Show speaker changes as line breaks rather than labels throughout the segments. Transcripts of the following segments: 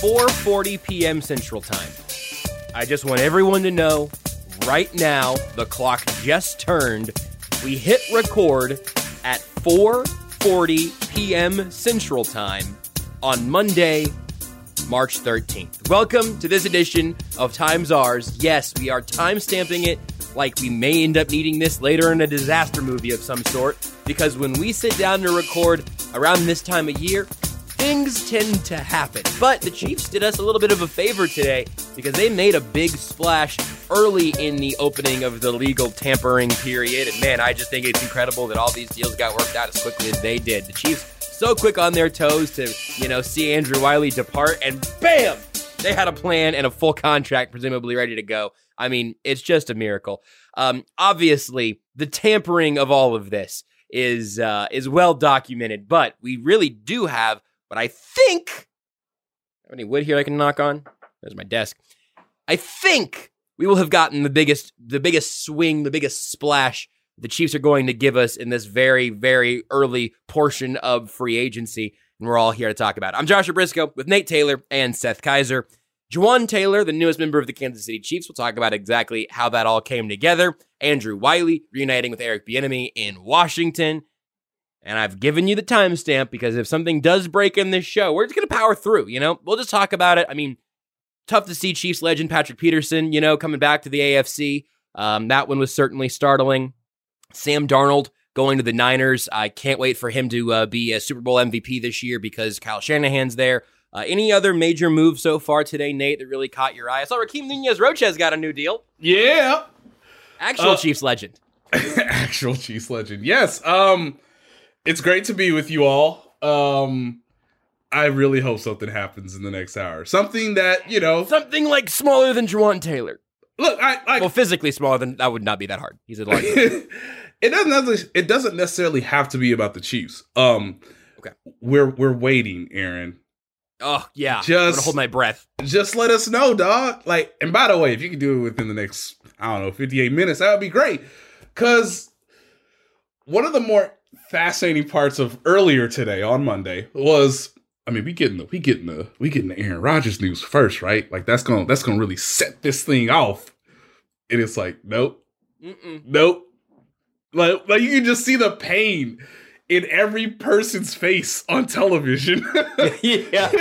4:40 p.m. Central Time. I just want everyone to know right now the clock just turned. We hit record at 4:40 p.m. Central Time on Monday, March 13th. Welcome to this edition of Time's Yours. Yes, we are time stamping it like we may end up needing this later in a disaster movie of some sort because when we sit down to record around this time of year, things tend to happen. But the Chiefs did us a little bit of a favor today because they made a big splash early in the opening of the legal tampering period. And man, I just think it's incredible that all these deals got worked out as quickly as they did. The Chiefs so quick on their toes to, you know, see Andrew Wylie depart and bam! They had a plan and a full contract presumably ready to go. I mean, it's just a miracle. Um, obviously, the tampering of all of this is uh, is well documented, but we really do have what I think. Have any wood here I can knock on? There's my desk. I think we will have gotten the biggest the biggest swing, the biggest splash the Chiefs are going to give us in this very, very early portion of free agency. And we're all here to talk about it. I'm Joshua Brisco with Nate Taylor and Seth Keysor. Jawaan Taylor, the newest member of the Kansas City Chiefs, will talk about exactly how that all came together. Andrew Wylie reuniting with Eric Bieniemy in Washington. And I've given you the timestamp because if something does break in this show, we're just going to power through, you know? We'll just talk about it. I mean, tough to see Chiefs legend Patrick Peterson, you know, coming back to the AFC. Um, that one was certainly startling. Sam Darnold going to the Niners. I can't wait for him to uh, be a Super Bowl MVP this year because Kyle Shanahan's there. Uh, any other major move so far today, Nate, that really caught your eye? I saw Rakeem Nunez Roches got a new deal.
Yeah.
Actual
Uh,
Chiefs legend.
Actual Chiefs legend. Yes. Um it's great to be with you all. Um I really hope something happens in the next hour. Something that, you know,
Something like smaller than Jawaan Taylor.
look, I like
Well, physically smaller than that would not be that hard. He's a large.
it doesn't necessarily, it doesn't necessarily have to be about the Chiefs. Um
Okay.
We're we're waiting, Aaron.
oh yeah, I'm
Just-
hold my breath.
Just let us know, dog. Like, and by the way, if you can do it within the next, I don't know, 58 minutes, that would be great. Cause one of the more fascinating parts of earlier today on Monday was I mean, we getting the we getting the we getting the Aaron Rodgers news first, right? Like that's gonna that's gonna really set this thing off. And it's like, nope,
Mm-mm.
nope. Like, like you can just see the pain in every person's face on television.
yeah.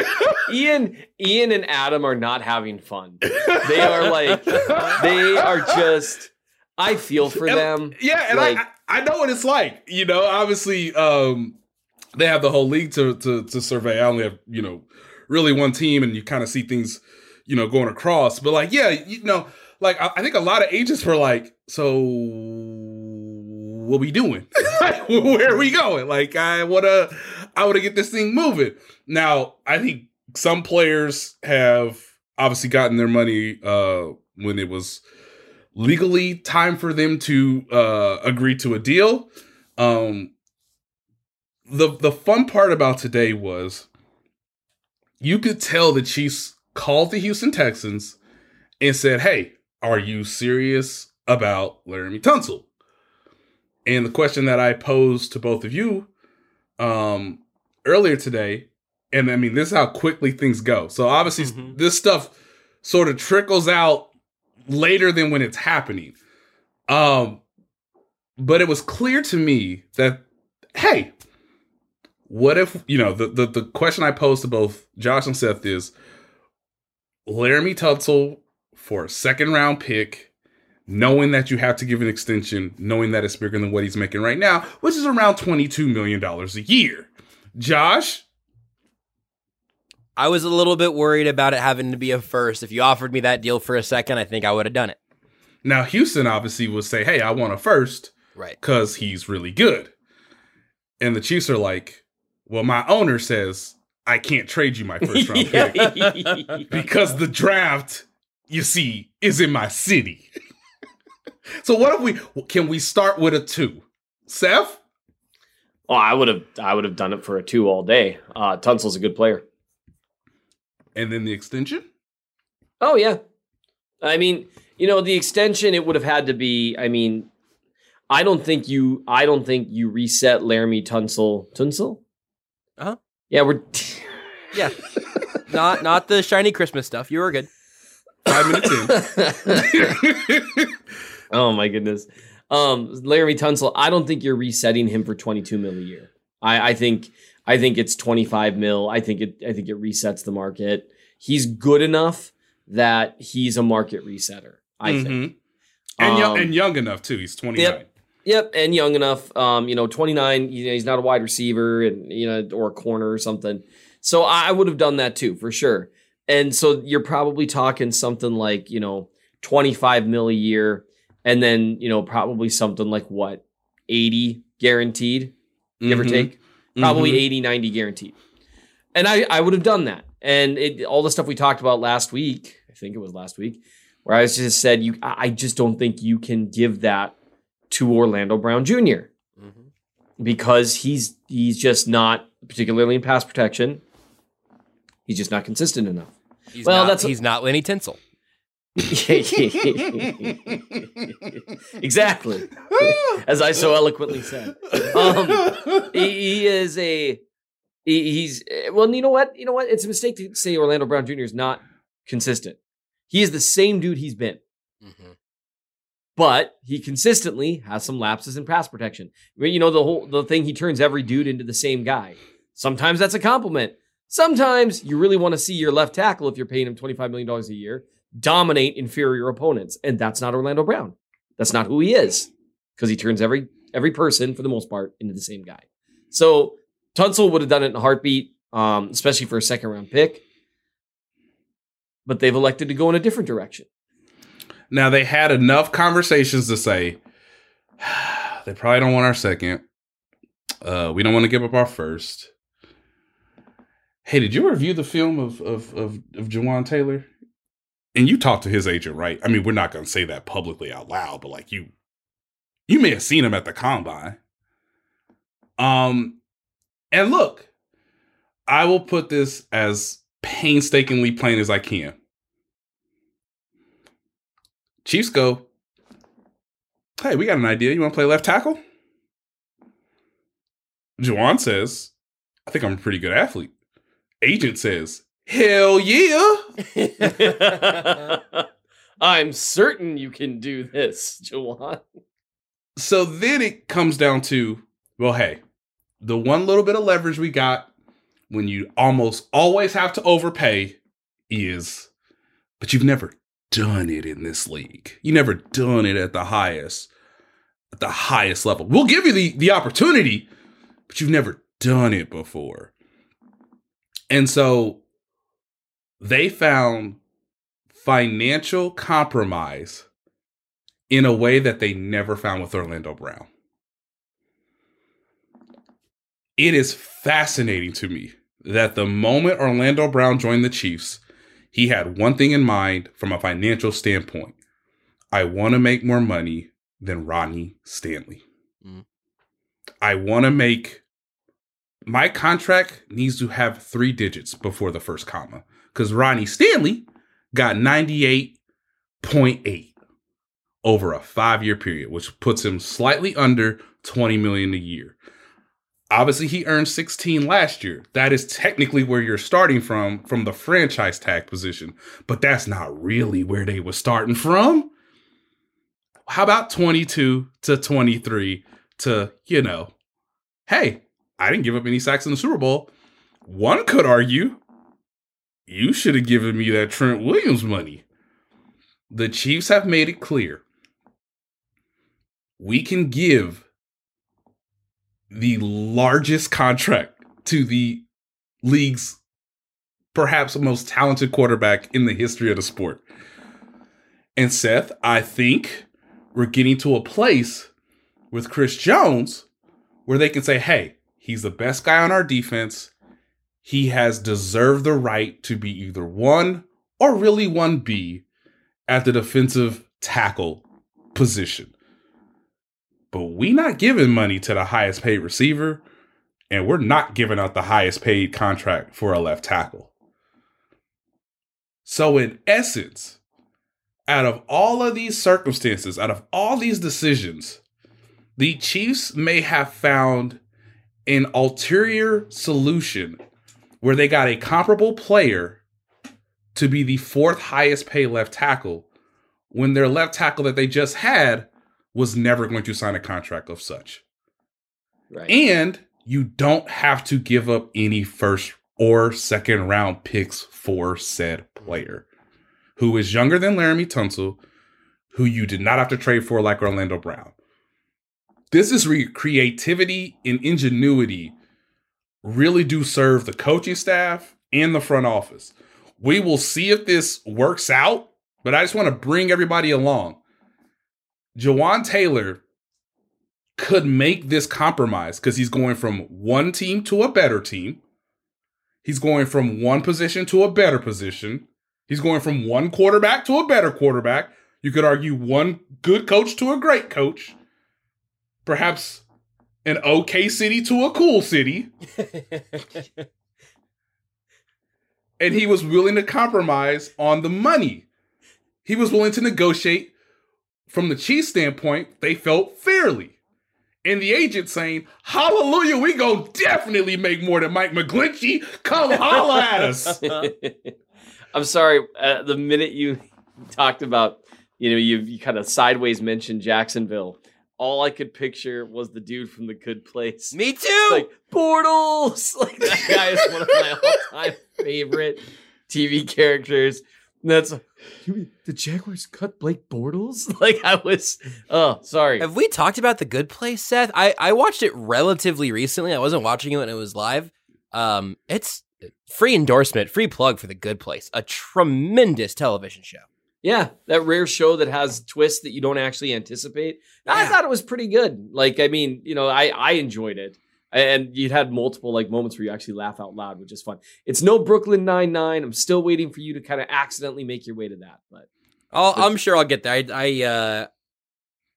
Ian Ian and Adam are not having fun. They are like they are just I feel for
And-
them.
Yeah, and
Like-
I, I know what it's like. You know, obviously, um, they have the whole league to to to survey. I only have you know really one team, and you kind of see things you know going across. But like, yeah, you know, like I, I think a lot of agents were like, so what we doing? Where are we going? Like, I wanna I wanna get this thing moving. Now, I think some players have obviously gotten their money uh when it was legally time for them to uh agree to a deal. Um the the fun part about today was you could tell the Chiefs called the Houston Texans and said, Hey, are you serious about Laremy Tunsil? And the question that I posed to both of you um, earlier today, and I mean, this is how quickly things go. So obviously,
Mhm.
this stuff sort of trickles out later than when it's happening. Um, but it was clear to me that, hey, what if you know the the, the question I posed to both Josh and Seth is Laremy Tunsil for a second round pick, knowing that you have to give an extension, knowing that it's bigger than what he's making right now, which is around twenty two million dollars a year. Josh,
I was a little bit worried about it having to be a first. If you offered me that deal for a second, I think I would have done it.
now Houston obviously would say, "Hey, I want a first
Right.
because he's really good," and the Chiefs are like, "Well, my owner says I can't trade you my first round pick." because the draft, you see, is in my city. so what if we can we start with a two? Seth?
Oh, I would have I would have done it for a two all day. Uh Tunsil's a good player.
And then the extension?
Oh yeah. I mean, you know, the extension it would have had to be, I mean, I don't think you I don't think you reset Laremy Tunsil Tunsil?
Uh-huh.
Yeah, we're
Yeah. not not the shiny Christmas stuff. You were good.
Five minutes in.
oh my goodness. Um, Laremy Tunsil, I don't think you're resetting him for 22 mil a year. I, I think I think it's 25 mil. I think it I think it resets the market. He's good enough that he's a market resetter. I think.
Mhm. And, young,
Um,
and young enough too. He's 29.
Yep. Yep, and young enough. Um, you know, 29. You know, he's not a wide receiver, and you know, or a corner or something. So I would have done that too for sure. And so you're probably talking something like you know 25 mil a year, and then you know probably something like what 80 guaranteed, give or
Mhm.
take, probably
Mhm.
80, 90 guaranteed. And I I would have done that. And it, all the stuff we talked about last week, I think it was last week, where I just said you I just don't think you can give that to Orlando Brown junior because he's he's just not particularly in pass protection. He's just not consistent enough.
He's
Well,
not,
that's-
he's not Lenny Tinsel.
exactly, as I so eloquently said. Um, he, he is a he, he's well. You know what? You know what? It's a mistake to say Orlando Brown Jr. is not consistent. He is the same dude he's been, but he consistently has some lapses in pass protection. I mean, You know the whole the thing. He turns every dude into the same guy. Sometimes that's a compliment. Sometimes you really want to see your left tackle if you're paying him twenty five million dollars a year dominate inferior opponents, and that's not Orlando Brown. That's not who he is because he turns every every person for the most part into the same guy. So Tunsil would have done it in a heartbeat, um, especially for a second round pick. But they've elected to go in a different direction.
Now they had enough conversations to say they probably don't want our second. Uh, we don't want to give up our first. Hey, did you review the film of of of, of Jawaan Taylor? And you talked to his agent, right? I mean, we're not going to say that publicly out loud, but like you, you may have seen him at the combine. Um, and look, I will put this as painstakingly plain as I can. Chiefs go, hey, we got an idea. You want to play left tackle? Jawaan says, I think I'm a pretty good athlete. Agent says, hell yeah.
I'm certain you can do this, Jawaan.
So then it comes down to, well, hey, the one little bit of leverage we got when you almost always have to overpay is, but you've never done it in this league. You never done it at the highest, at the highest level. We'll give you the the opportunity, but you've never done it before. And so they found financial compromise in a way that they never found with Orlando Brown. It is fascinating to me that the moment Orlando Brown joined the Chiefs, he had one thing in mind from a financial standpoint. I want to make more money than Ronnie Stanley.
Mhm.
I want to make my contract needs to have three digits before the first comma because Ronnie Stanley got 98.8 over a five year period, which puts him slightly under 20 million a year. Obviously, he earned 16 last year. That is technically where you're starting from, from the franchise tag position, but that's not really where they were starting from. How about 22 to 23 to, you know, hey, I didn't give up any sacks in the Super Bowl. One could argue you should have given me that Trent Williams money. The Chiefs have made it clear we can give the largest contract to the league's perhaps most talented quarterback in the history of the sport. And Seth, I think we're getting to a place with Chris Jones where they can say, hey, he's the best guy on our defense. He has deserved the right to be either one or really 1B at the defensive tackle position. But we not giving money to the highest paid receiver, and we're not giving out the highest paid contract for a left tackle. So, in essence, out of all of these circumstances, out of all these decisions, the Chiefs may have found an ulterior solution where they got a comparable player to be the fourth highest paid left tackle when their left tackle that they just had was never going to sign a contract of such.
Right.
And you don't have to give up any first or second round picks for said player who is younger than Laremy Tunsil, who you did not have to trade for like Orlando Brown. This is where creativity and ingenuity really do serve the coaching staff and the front office. We will see if this works out, but I just want to bring everybody along. Jawaan Taylor could make this compromise because he's going from one team to a better team. He's going from one position to a better position. He's going from one quarterback to a better quarterback. You could argue one good coach to a great coach. Perhaps an okay city to a cool city. and he was willing to compromise on the money. He was willing to negotiate from the Chiefs standpoint, they felt fairly. And the agent saying, Hallelujah, we gonna definitely make more than Mike McGlinchey. Come holla at us.
I'm sorry. Uh, the minute you talked about, you know, you, you kind of sideways mentioned Jacksonville. All I could picture was the dude from the Good Place.
Me too.
Like Bortles. Like that guy is one of my all-time favorite TV characters. And that's the Jaguars cut Blake Bortles. Like I was. Oh, sorry.
Have we talked about the Good Place, Seth? I I watched it relatively recently. I wasn't watching it when it was live. Um, it's free endorsement, free plug for the Good Place. A tremendous television show.
Yeah, that rare show that has twists that you don't actually anticipate. I
Yeah.
thought it was pretty good. Like, I mean, you know, I I enjoyed it, and you had multiple like moments where you actually laugh out loud, which is fun. It's no Brooklyn Nine Nine. I'm still waiting for you to kind of accidentally make your way to that, but
I'll, I'm sure I'll get there. I, I, uh,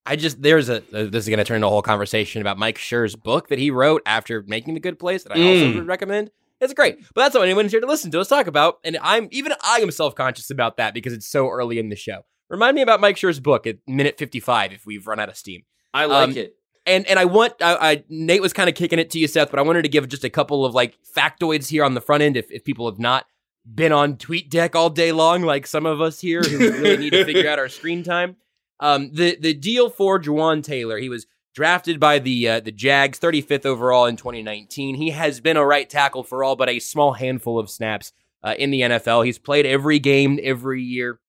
I just there's a uh, this is going to turn into a whole conversation about Mike Schur's book that he wrote after making the Good Place that I also
Mm.
would recommend. It's great, but that's what anyone's here to listen to us talk about. And I'm even I am self conscious about that because it's so early in the show. Remind me about Mike Schur's book at minute 55 if we've run out of steam.
I like
Um,
it.
And and I want I, I Nate was kind of kicking it to you, Seth, but I wanted to give just a couple of like factoids here on the front end if, if people have not been on Tweet Deck all day long, like some of us here who really need to figure out our screen time. Um, the the deal for Jawaan Taylor, he was drafted by the uh, the Jags, 35th overall in 2019. He has been a right tackle for all but a small handful of snaps uh, in the NFL. He's played every game every year.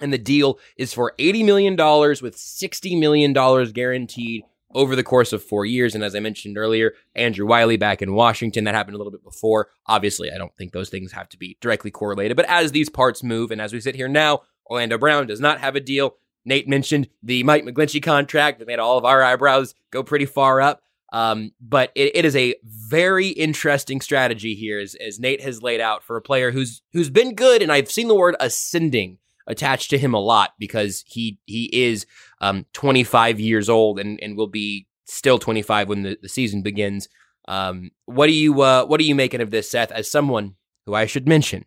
And the deal is for $80 million with $60 million guaranteed over the course of four years. And as I mentioned earlier, Andrew Wylie back in Washington, that happened a little bit before. Obviously, I don't think those things have to be directly correlated. But as these parts move, and as we sit here now, Orlando Brown does not have a deal. Nate mentioned the Mike McGlinchey contract that made all of our eyebrows go pretty far up. Um, but it, it is a very interesting strategy here, as, as Nate has laid out for a player who's who's been good, and I've seen the word ascending attached to him a lot because he he is um, 25 years old and and will be still 25 when the, the season begins. Um, what do you uh, what are you making of this, Seth? As someone who I should mention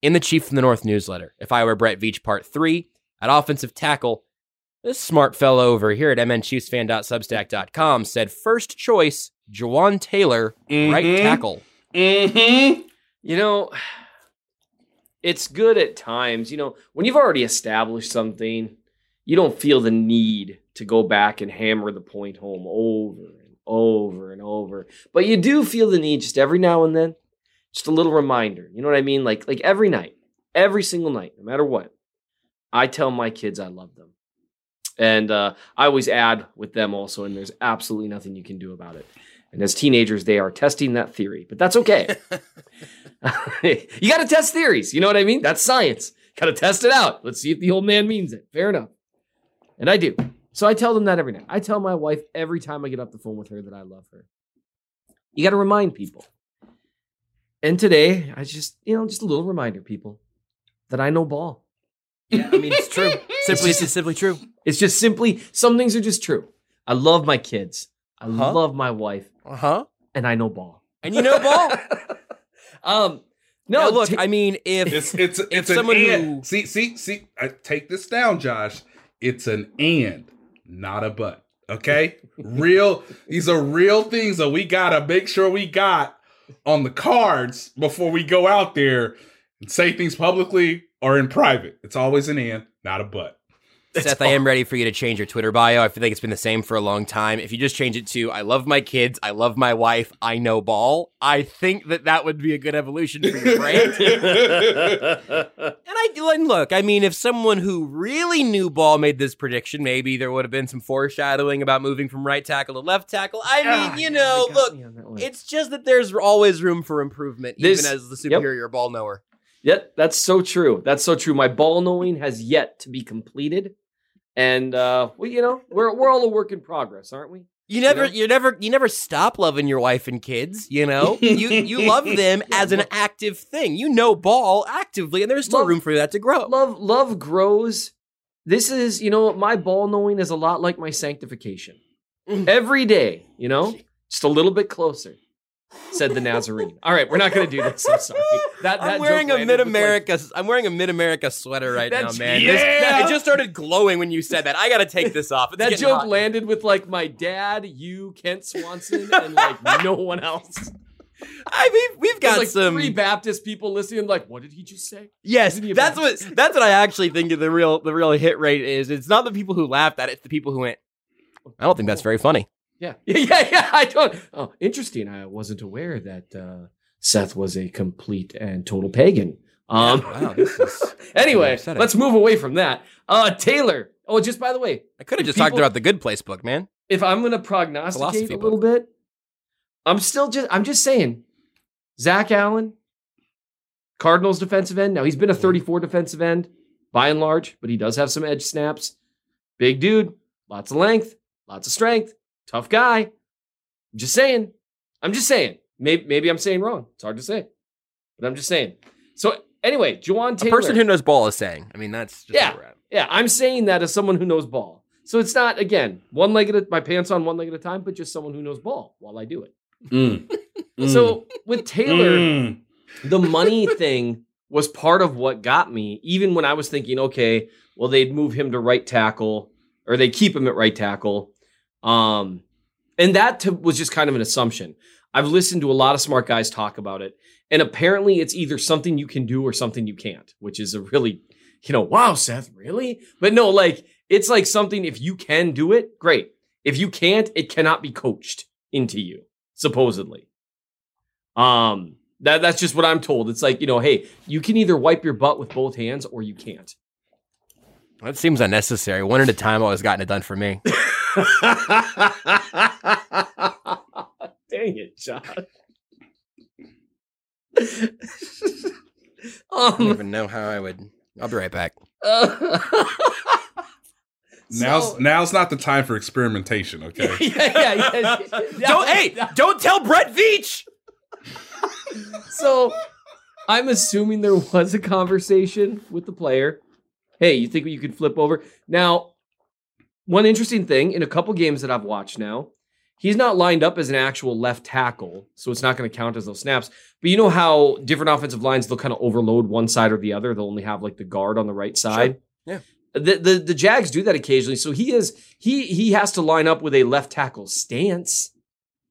in the Chief from the North newsletter. If I were Brett Veach, part three at offensive tackle, this smart fellow over here at mnchiefsfan.substack.com said first choice, Jawaan Taylor, right
Mhm.
tackle.
Mm-hmm.
You know, it's good at times. You know, when you've already established something, you don't feel the need to go back and hammer the point home over and over and over. But you do feel the need just every now and then, just a little reminder. You know what I mean? Like like every night, every single night, no matter what. I tell my kids I love them. And uh, I always add with them also, and there's absolutely nothing you can do about it. And as teenagers, they are testing that theory, but that's okay. you got to test theories. You know what I mean? That's science. Got to test it out. Let's see if the old man means it. Fair enough. And I do. So I tell them that every night. I tell my wife every time I get off the phone with her that I love her. You got to remind people. And today, I just, you know, just a little reminder, people, that I know ball.
Yeah, I mean, it's true. Simply,
just-
it's simply true.
It's just simply, some things are just true. I love my kids. I
Uh-huh.
love my wife,
Uh huh.
and I know ball.
And you know ball.
Um, no,
Now, look,
ta-
I mean, if
It's it's it's
someone
an
who-
See see see. I take this down, Josh. It's an and, not a but. Okay, real. These are real things that we gotta make sure we got on the cards before we go out there and say things publicly or in private. It's always an and, not a but.
Seth, I am ready for you to change your Twitter bio. I feel like it's been the same for a long time. If you just change it to "I love my kids, I love my wife, I know ball," I think that that would be a good evolution for your brand. and I and look, I mean, if someone who really knew ball made this prediction, maybe there would have been some foreshadowing about moving from right tackle to left tackle. I
Ah,
mean, you know, look,
me on that one.
it's just that there's always room for improvement,
This-
even as the
yep.
superior ball knower.
Yep, that's so true. That's so true. My ball knowing has yet to be completed. And uh well, you know, we're we're all a work in progress, aren't we?
You never,
know?
you never, you never stop loving your wife and kids. You know, you you love them
Yeah,
as an active thing. You know ball actively, and there's still
Love-
room for that to grow.
Love love grows. This is, you know, my ball knowing is a lot like my sanctification.
Mm.
Every day, you know, just a little bit closer, said the Nazarene. All right, we're not going to do this. I'm sorry. That, that
I'm wearing a Mid
with, like,
America. I'm wearing a Mid America sweater right now, man.
Yeah!
This- it just started glowing when you said that. I got to take this off. It's
that joke
hot.
landed with like my dad, you, Kent Swanson, and like no one else.
I mean, we've got
like
some.
three Baptist people listening, like, what did he just say?
Yes,
Isn't he a
that's what that's what I actually think the real the real hit rate is. It's not the people who laughed at it; it's the people who went. I don't think that's very funny.
Yeah, yeah, yeah, yeah. I don't. Oh, interesting. I wasn't aware that uh, Seth was a complete and total pagan. Um,
wow, this is
anyway,
upsetting.
let's move away from that. Uh, Taylor. Oh, just by the way,
I could have just
People-
talked about the Good Place book, man.
if I'm going to prognosticate
Philosophy
a
book.
little bit, I'm still just. I'm just saying, Zach Allen, Cardinals defensive end. Now he's been a 34 defensive end by and large, but he does have some edge snaps. Big dude, lots of length, lots of strength, tough guy. I'm just saying. I'm just saying. Maybe maybe I'm saying wrong. It's hard to say, but I'm just saying. So anyway, Jawaan
A
Taylor.
person who knows ball is saying. I mean, that's just
Yeah.
where we're at.
Yeah, I'm saying that as someone who knows ball. So it's not again one leg at a, my pants on one leg at a time, but just someone who knows ball while I do it.
Mm.
So with Taylor,
Mm.
the money thing was part of what got me. Even when I was thinking, okay, well they'd move him to right tackle or they keep him at right tackle, um, and that to, was just kind of an assumption. I've listened to a lot of smart guys talk about it, and apparently it's either something you can do or something you can't, which is a really, you know, wow, Seth, really? But no, like it's like something if you can do it, great. If you can't, it cannot be coached into you, supposedly. Um, that that's just what I'm told. It's like, you know, hey, you can either wipe your butt with both hands or you can't.
That seems unnecessary. One at a time always gotten it done for me.
Dang it, Josh.
I don't
um,
even know how I would. I'll be right back.
Now's
So-
now's not the time for experimentation. Okay.
yeah, yeah, yeah.
Don't hey, don't tell Brett Veach.
So I'm assuming there was a conversation with the player. Hey, you think you could flip over? Now, one interesting thing in a couple games that I've watched now, He's not lined up as an actual left tackle, so it's not going to count as those snaps. But you know how different offensive lines they'll kind of overload one side or the other. They'll only have like the guard on the right side.
Yeah.
The, the the Jags do that occasionally. So he is he he has to line up with a left tackle stance,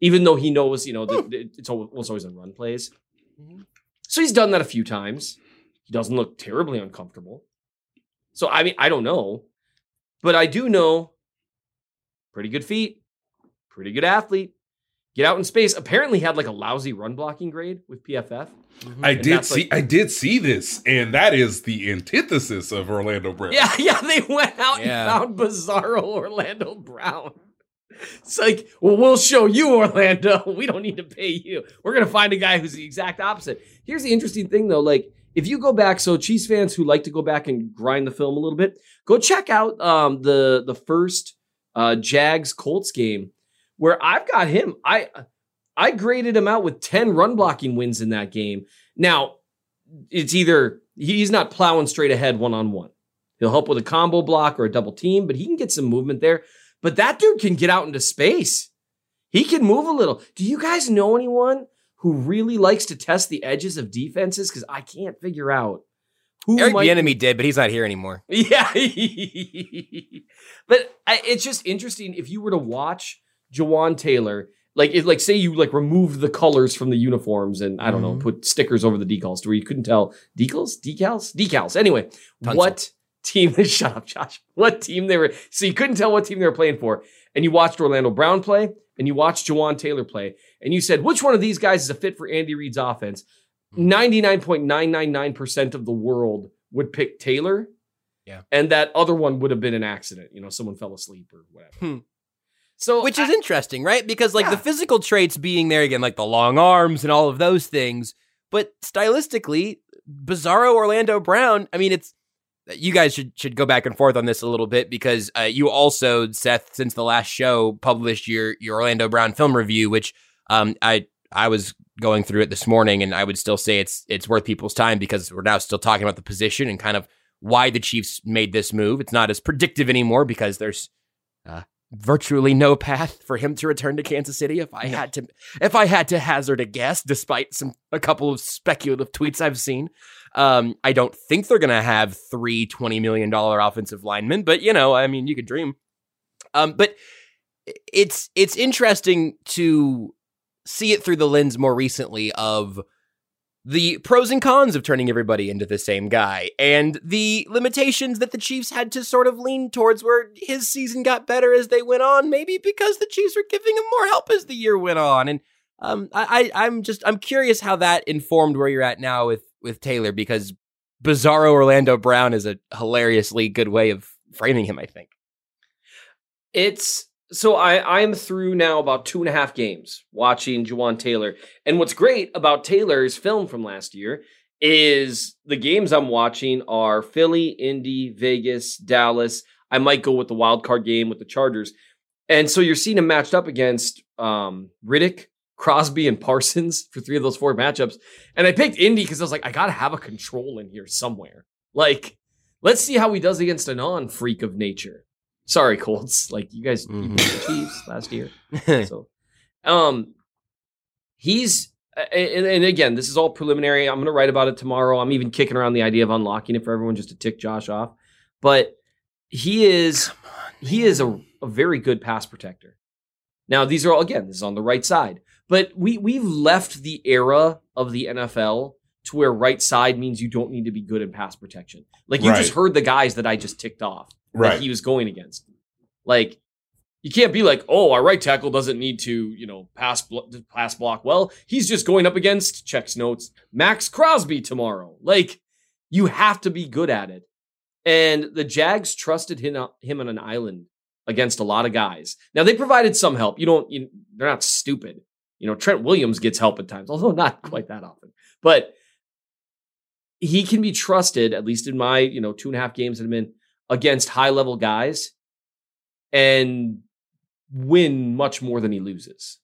even though he knows you know that hmm. it's almost always in run plays. Mm-hmm. So he's done that a few times. He doesn't look terribly uncomfortable. So I mean I don't know, but I do know pretty good feet, pretty good athlete. Get out in space. Apparently had like a lousy run blocking grade with PFF. Mm-hmm.
I
And
did see
like-
I did see this, and that is the antithesis of Orlando Brown.
Yeah, yeah, they went out
Yeah.
and found Bizarro Orlando Brown. It's like, well, we'll show you, Orlando. We don't need to pay you. We're gonna find a guy who's the exact opposite. Here's the interesting thing, though. Like, if you go back, so Cheese fans who like to go back and grind the film a little bit, go check out um, the the first uh, Jags Colts game where I've got him. I I graded him out with ten run blocking wins in that game. Now, it's either he's not plowing straight ahead one on one. He'll help with a combo block or a double team, but he can get some movement there. But that dude can get out into space. He can move a little. Do you guys know anyone who really likes to test the edges of defenses? Because I can't figure out who
Eric Bieniemy did, but he's not here anymore.
yeah. but I, it's just interesting if you were to watch Jawaan Taylor, like if, like say you like removed the colors from the uniforms and I don't know, mm-hmm. put stickers over the decals to where you couldn't tell decals, decals, decals. Anyway,
Tunsil.
what team shut up, Josh. What team they were so you couldn't tell what team they were playing for. And you watched Orlando Brown play and you watched Jawaan Taylor play, and you said, which one of these guys is a fit for Andy Reid's offense? 99.999% of the world would pick Taylor.
Yeah.
And that other one would have been an accident. You know, someone fell asleep or whatever.
Hmm.
So
Which is interesting, right? Because like
Yeah.
the physical traits being there again, like the long arms and all of those things, but stylistically, Bizarro Orlando Brown. I mean, it's you guys should should go back and forth on this a little bit because uh, you also, Seth, since the last show, published your your Orlando Brown film review, which um I I was going through it this morning, and I would still say it's it's worth people's time because we're now still talking about the position and kind of why the Chiefs made this move. It's not as predictive anymore because there's uh, virtually no path for him to return to Kansas City. If I had to, if I had to hazard a guess, despite some a couple of speculative tweets I've seen, um, I don't think they're gonna have three $20 million offensive linemen. But you know, I mean, you could dream. Um, but it's it's interesting to see it through the lens more recently of the pros and cons of turning everybody into the same guy and the limitations that the Chiefs had to sort of lean towards where his season got better as they went on, maybe because the Chiefs were giving him more help as the year went on. And um, I, I I'm just I'm curious how that informed where you're at now with with Taylor because Bizarro Orlando Brown is a hilariously good way of framing him, I think.
It's so I I'm through now about two and a half games watching Jawaan Taylor. And what's great about Taylor's film from last year is the games I'm watching are Philly, Indy, Vegas, Dallas. I might go with the wild card game with the Chargers. And so you're seeing him matched up against um, Reddick, Crosby, and Parsons for three of those four matchups. And I picked Indy because I was like, I gotta have a control in here somewhere. Like, let's see how he does against a non-freak of nature. Sorry, Colts. Like you guys beat the Chiefs last year. So um he's and, and again, this is all preliminary. I'm gonna write about it tomorrow. I'm even kicking around the idea of unlocking it for everyone just to tick Josh off. But he is he is a, a very good pass protector. Now, these are all again, this is on the right side. But we we've left the era of the NFL to where right side means you don't need to be good in pass protection. Like you just heard the guys that I just ticked off that
Right.
he was going against. Like you can't be like, oh, our right tackle doesn't need to, you know, pass blo- pass block well. He's just going up against checks notes Maxx Crosby tomorrow. Like you have to be good at it. And the Jags trusted him him on an island against a lot of guys. Now they provided some help. You don't. You, they're not stupid. You know, Trent Williams gets help at times, although not mm-hmm. quite that often. But he can be trusted, at least in my you know two and a half games that I'm in, against high level guys, and win much more than he loses.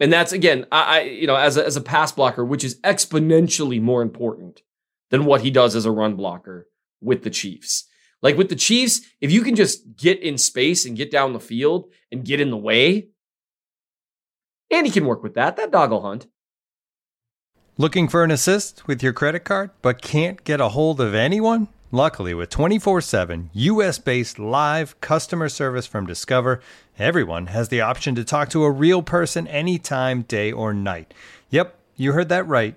And that's again, I, I you know, as a, as a pass blocker, which is exponentially more important than what he does as a run blocker with the Chiefs. Like with the Chiefs, if you can just get in space and get down the field and get in the way, And he can work with that. That dog will hunt.
Looking for an assist with your credit card, but can't get a hold of anyone? Luckily, with 24 7 US based live customer service from Discover, everyone has the option to talk to a real person anytime, day or night. Yep, you heard that right.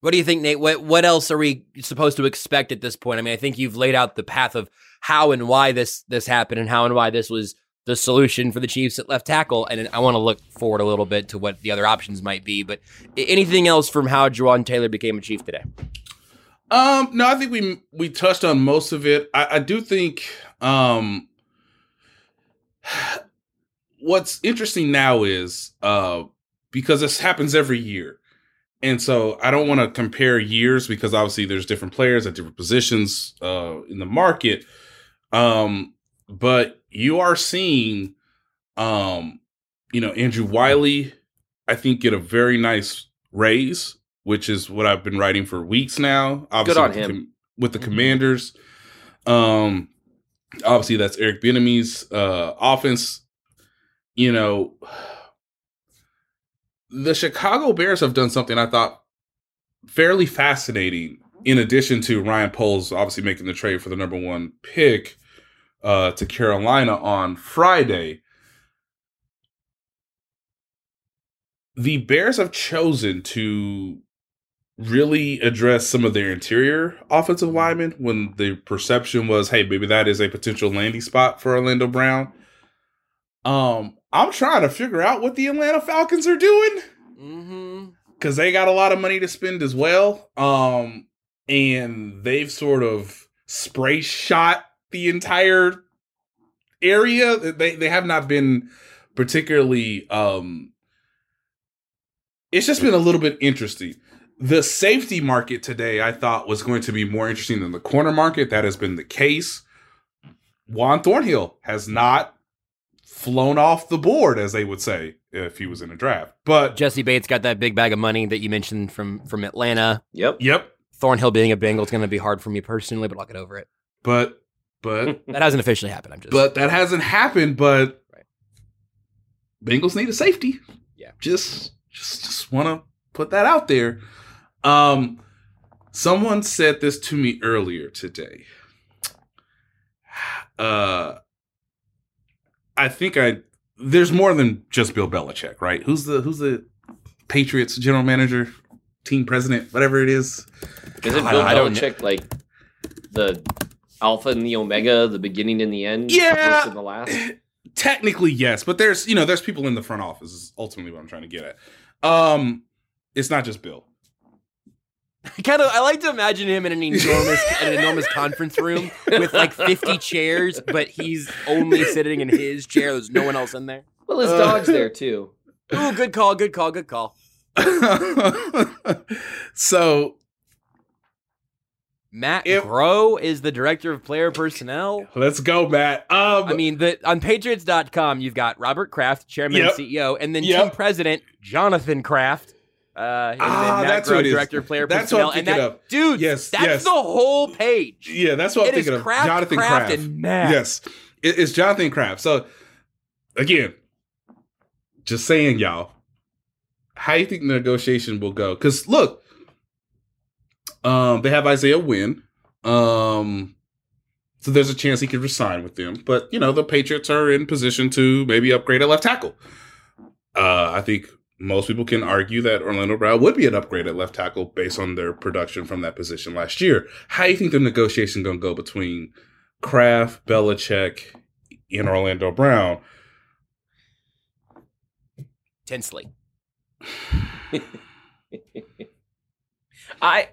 What do you think, Nate? What what else are we supposed to expect at this point? I mean, I think you've laid out the path of how and why this this happened and how and why this was the solution for the Chiefs at left tackle. And I want to look forward a little bit to what the other options might be. But anything else from how Jawaan Taylor became a Chief today?
Um, no, I think we we touched on most of it. I, I do think um what's interesting now is uh because this happens every year. And so I don't want to compare years because obviously there's different players at different positions uh in the market. Um but you are seeing um you know Andrew Wylie I think get a very nice raise which is what I've been writing for weeks now. Obviously,
on
with the
him.
com- with the Commanders, um, obviously that's Eric Bieniemy's uh, offense. You know, the Chicago Bears have done something I thought fairly fascinating. In addition to Ryan Poles obviously making the trade for the number one pick uh, to Carolina on Friday, the Bears have chosen to really address some of their interior offensive linemen when the perception was, hey, maybe that is a potential landing spot for Orlando Brown. Um, I'm trying to figure out what the Atlanta Falcons are doing
Mm-hmm.
because they got a lot of money to spend as well. Um, and they've sort of spray shot the entire area. They they have not been particularly. Um, it's just been a little bit interesting. The safety market today, I thought, was going to be more interesting than the corner market. That has been the case. Juan Thornhill has not flown off the board, as they would say, if he was in a draft. But
Jessie Bates got that big bag of money that you mentioned from from Atlanta.
Yep.
yep,
Thornhill being a Bengal is going to be hard for me personally, but I'll get over it.
but but
That hasn't officially happened. I'm just.
but that hasn't happened. But right. Bengals need a safety.
Yeah.
just just just want to put that out there. Um, someone said this to me earlier today. Uh, I think I there's more than just Bill Belichick, right? Who's the who's the Patriots general manager, team president, whatever it is.
Isn't
God,
Bill
I don't
Belichick like the alpha and the omega, the beginning and the end?
Yeah.
the and the last.
Technically, yes, but there's you know there's people in the front office. Is ultimately what I'm trying to get at. Um, it's not just Bill.
I kind of I like to imagine him in an enormous an enormous conference room with like 50 chairs, but he's only sitting in his chair. There's no one else in there.
Well, his
Uh,
dog's there too.
Ooh, good call, good call, good call.
so
Matt
If-
Groh is the director of player personnel.
let's go, Matt. Um,
I mean, the on Patriots.com, you've got Robert Kraft, chairman
Yep.
and CEO, and then
Yep.
team president Jonathan Kraft. Uh,
Ah, that's
Groh,
it is.
director player
That's what I'm thinking
that,
of.
dude,
Yes,
that's
yes.
the whole page.
yeah, that's what I'm thinking of.
Kraft,
Jonathan
Kraft,
Kraft.
and Matt.
Yes, it- it's Jonathan Kraft. So again, just saying, y'all, how you think the negotiation will go? Because look, um, they have Isaiah Wynn. Um, so there's a chance he could resign with them. But you know, the Patriots are in position to maybe upgrade a left tackle. Uh, I think most people can argue that Orlando Brown would be an upgrade at left tackle based on their production from that position last year. How do you think the negotiation going to go between Kraft, Belichick, and Orlando Brown?
Tensely.
I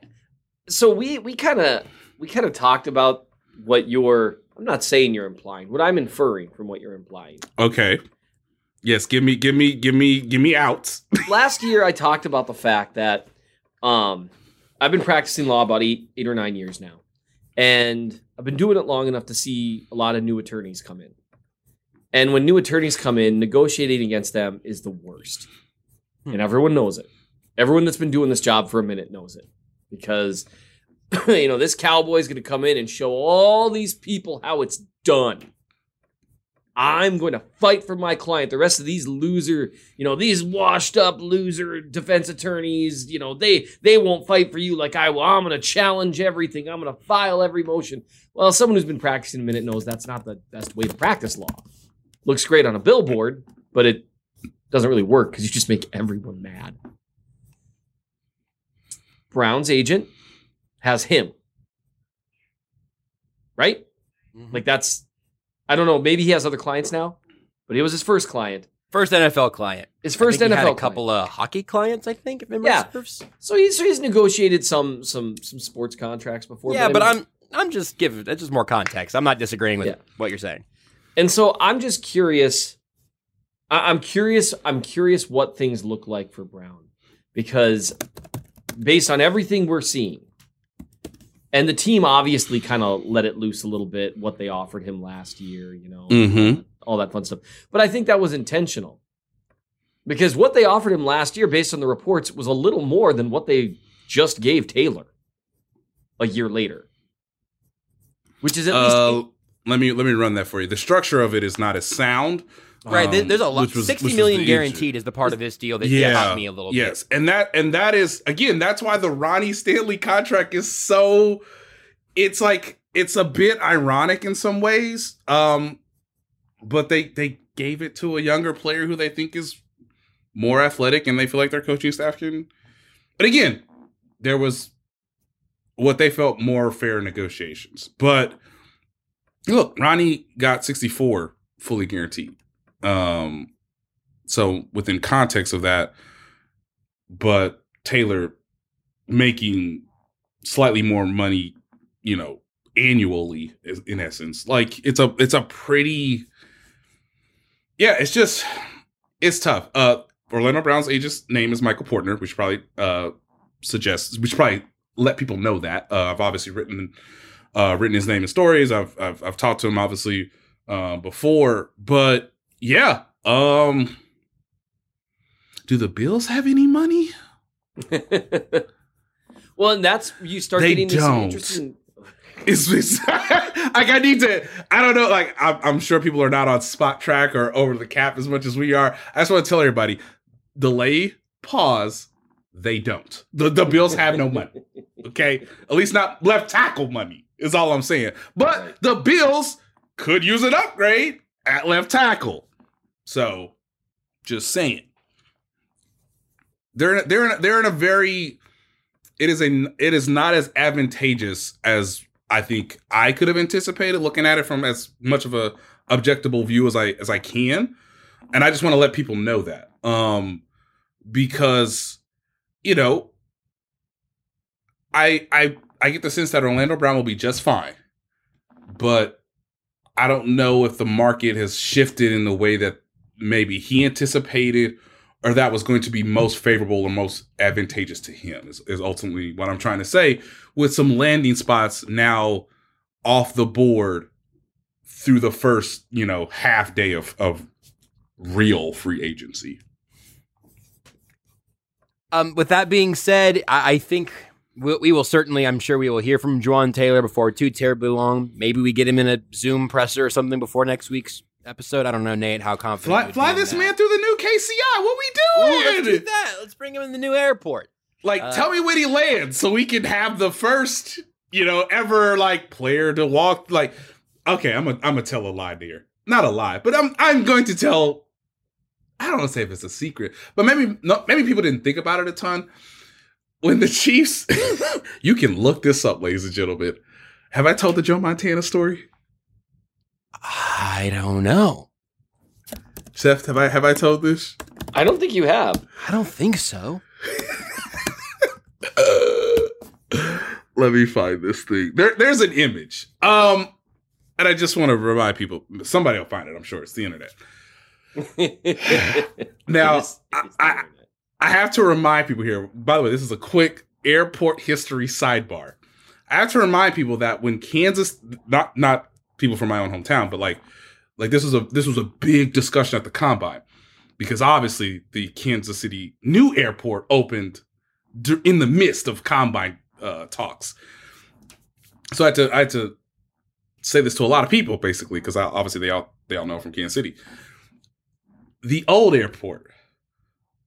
so we we kind of we kind of talked about what you're. I'm not saying you're implying. What I'm inferring from what you're implying.
Okay. Yes, give me, give me, give me, give me outs.
Last year, I talked about the fact that um, I've been practicing law about eight eight or nine years now, and I've been doing it long enough to see a lot of new attorneys come in. And when new attorneys come in, negotiating against them is the worst. And everyone knows it. Everyone that's been doing this job for a minute knows it. Because, you know, this cowboy's going to come in and show all these people how it's done. I'm going to fight for my client. The rest of these loser, you know, these washed up loser defense attorneys, you know, they they won't fight for you like I will. I'm going to challenge everything. I'm going to file every motion. Well, someone who's been practicing a minute knows that's not the best way to practice law. Looks great on a billboard, but it doesn't really work because you just make everyone mad. Brown's agent has him. Right? Mm-hmm. Like that's I don't know, maybe he has other clients now, but he was his first client.
First NFL client.
His
I
first NFL
had a
client.
couple of hockey clients, I think, if memory
Yeah.
serves.
So he's so he's negotiated some some some sports contracts before.
Yeah,
I
but
mean-
I'm I'm just giving that's just more context. I'm not disagreeing with
Yeah.
what you're saying.
And so I'm just curious. I- I'm curious. I'm curious what things look like for Brown because based on everything we're seeing, and the team obviously kind of let it loose a little bit what they offered him last year, you know,
Mm-hmm.
all that fun stuff. But I think that was intentional because what they offered him last year, based on the reports, was a little more than what they just gave Taylor a year later, which is at least
Uh, let me let me run that for you. The structure of it is not as sound.
Right,
um,
there's a lot.
was-
Sixty
was
guaranteed is the part of this deal that
yeah,
got me a little bit.
yes, and that and that is again that's why the Ronnie Stanley contract is so. It's like it's a bit ironic in some ways, um, but they they gave it to a younger player who they think is more athletic, and they feel like their coaching staff can. But again, there was what they felt more fair negotiations, but look, Ronnie got sixty four fully guaranteed. Um, so within context of that, but Taylor making slightly more money, you know, annually in essence. Like it's a it's a pretty Yeah, it's just it's tough. Uh Orlando Brown's agent's name is Michael Portner, which probably uh suggests we should probably let people know that. Uh I've obviously written uh written his name in stories. I've I've I've talked to him obviously uh, before, but yeah. Um do the Bills have any money?
well, and that's you start
They
getting
don't.
interesting.
It's, it's like I need to. I don't know. Like I'm, I'm sure people are not on Spotrac or over the cap as much as we are. I just want to tell everybody: delay, pause. They don't. The the Bills have no money. Okay, at least not left tackle money. Is all I'm saying. But the Bills could use an upgrade at left tackle. So, just saying. They're in a, they're in a, they're in a very it is a it is not as advantageous as I think I could have anticipated looking at it from as much of a objectable view as I as I can. And I just want to let people know that. Um because you know I I I get the sense that Orlando Brown will be just fine. But I don't know if the market has shifted in the way that maybe he anticipated or that was going to be most favorable or most advantageous to him is, is ultimately what I'm trying to say with some landing spots now off the board through the first, you know, half day of, of real free agency.
Um, with that being said, I, I think we, we, will certainly, I'm sure we will hear from Jawaan Taylor before too terribly long. Maybe we get him in a Zoom presser or something before next week's episode. I don't know, Nate, how confident.
Fly, fly this that. man through the new KCI. What we doing?
Ooh, let's do that. Let's bring him in the new airport.
Like, uh, tell me when he lands so we can have the first, you know, ever like player to walk. Like, okay, I'm a, I'm gonna tell a lie there. Not a lie, but I'm I'm going to tell. I don't want to say if it's a secret, but maybe no, maybe people didn't think about it a ton. When the Chiefs, you can look this up, ladies and gentlemen. Have I told the Joe Montana story?
I don't know.
Seth, have I have I told this?
I don't think you have.
I don't think so.
uh, let me find this thing. There, there's an image. Um, and I just want to remind people. Somebody will find it. I'm sure it's the internet. now, it's, it's I, I, I have to remind people here. By the way, this is a quick airport history sidebar. I have to remind people that when Kansas, not not people from my own hometown, but like like this was a this was a big discussion at the combine because obviously the Kansas City new airport opened in the midst of combine uh, talks. So I had to I had to say this to a lot of people basically because obviously they all they all know from Kansas City. The old airport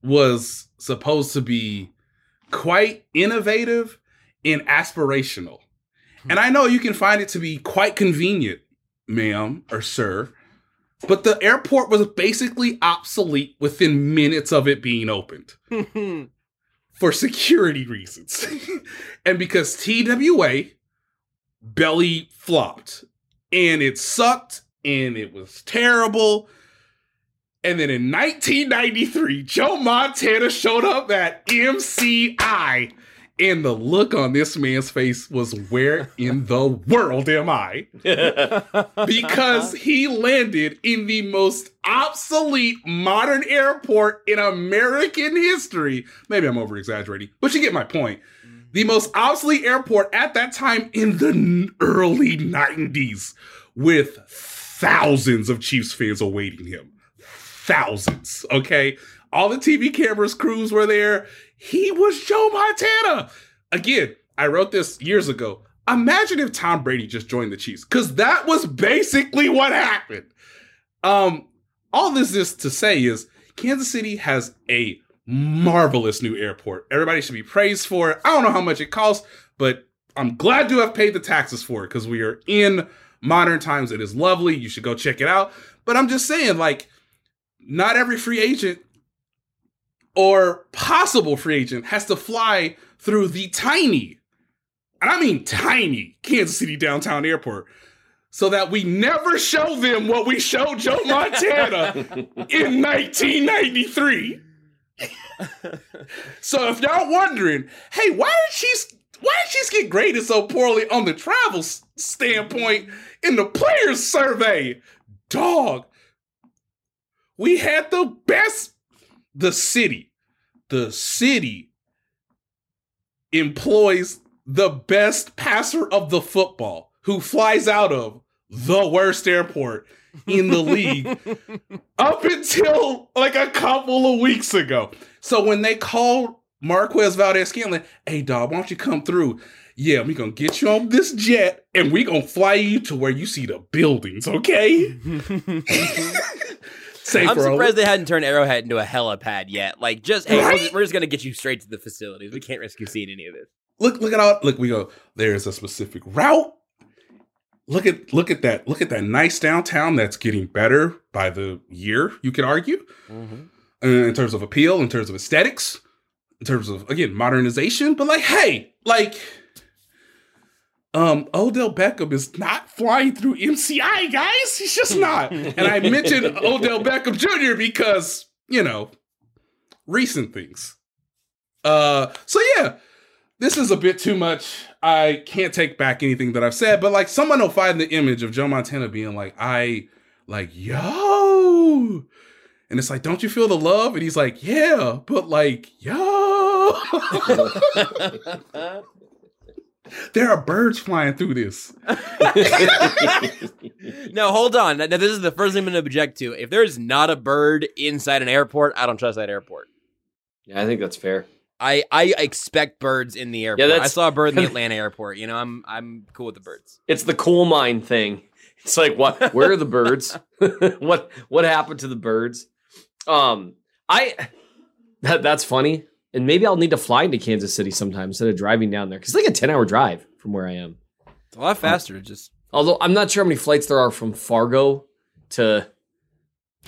was supposed to be quite innovative and aspirational. And I know you can find it to be quite convenient, ma'am or sir, but the airport was basically obsolete within minutes of it being opened for security reasons. and because TWA belly flopped and it sucked and it was terrible. And then in 1993, Joe Montana showed up at MCI and the look on this man's face was, where in the world am I? because he landed in the most obsolete modern airport in American history. Maybe I'm over exaggerating, but you get my point. Mm-hmm. The most obsolete airport at that time in the early 90s with thousands of Chiefs fans awaiting him. Thousands, okay? All the TV cameras, crews were there. He was Joe Montana. Again, I wrote this years ago. Imagine if Tom Brady just joined the Chiefs, because that was basically what happened. Um, all this is to say is Kansas City has a marvelous new airport. Everybody should be praised for it. I don't know how much it costs, but I'm glad to have paid the taxes for it because we are in modern times. It is lovely. You should go check it out. But I'm just saying, like, not every free agent or possible free agent has to fly through the tiny, and I mean tiny, Kansas City downtown airport so that we never show them what we showed Joe Montana in 1993. so if y'all wondering, hey, why did she why did she get graded so poorly on the travel standpoint in the players survey? Dog, we had the best the city, the city employs the best passer of the football who flies out of the worst airport in the league up until like a couple of weeks ago. So when they called Marquez Valdes-Scantling, hey dog, why don't you come through? Yeah, we gonna get you on this jet and we gonna fly you to where you see the buildings, okay? Say
I'm
for a-
surprised they hadn't turned Arrowhead into a helipad yet. Like, just hey, we're just- we're just gonna get you straight to the facilities. We can't risk you seeing any of this.
look look at all look we go there's a specific route look at look at that look at that nice downtown that's getting better by the year you could argue uh, in terms of appeal in terms of aesthetics in terms of again modernization but like hey like um Odell Beckham is not flying through MCI guys he's just not and I mentioned Odell Beckham Jr. because you know recent things uh so yeah this is a bit too much. I can't take back anything that I've said, but like someone will find the image of Joe Montana being like, I like, yo. And it's like, don't you feel the love? And he's like, yeah, but like, yo. there are birds flying through this.
no, hold on. Now, this is the first thing I'm going to object to. If there's not a bird inside an airport, I don't trust that airport.
Yeah, I think that's fair.
I, I expect birds in the airport. Yeah,
I
saw a bird in the Atlanta airport. You know, I'm I'm cool with the birds.
It's the coal mine thing. It's like what? Where are the birds? what What happened to the birds? Um, I that that's funny, and maybe I'll need to fly into Kansas City sometime instead of driving down there because it's like a ten hour drive from where I am.
It's a lot um, faster. Just
Although I'm not sure how many flights there are from Fargo to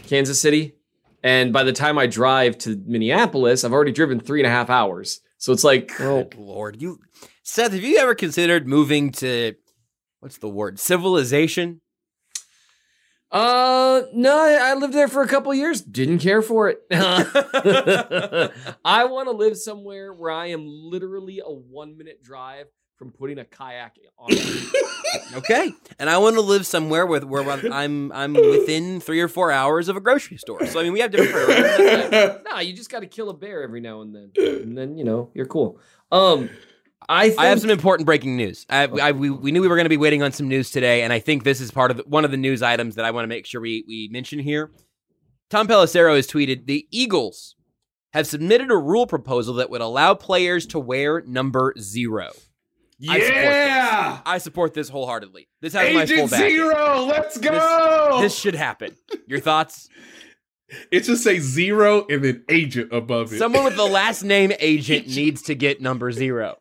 Kansas City, and by the time I drive to Minneapolis, I've already driven three and a half hours. So it's like, oh,
Lord, you Seth, have you ever considered moving to what's the word? Civilization?
Uh, no, I lived there for a couple years. Didn't care for it. I want to live somewhere where I am literally a one minute drive from putting a kayak on.
Okay. And I want to live somewhere with where I'm I'm within three or four hours of a grocery store. So I mean we have different priorities.
nah, you just got to kill a bear every now and then, and then you know you're cool. Um, I think,
I have some important breaking news. I, oh. I we, we knew we were going to be waiting on some news today, and I think this is part of the, one of the news items that I want to make sure we we mention here. Tom Pelissero has tweeted: the Eagles have submitted a rule proposal that would allow players to wear number zero. I support this.
Yeah.
I support this wholeheartedly. This has my full
Agent
backing.
Zero, let's go.
This should happen. Your thoughts?
it just say zero and then agent above it.
Someone with the last name agent needs to get number zero.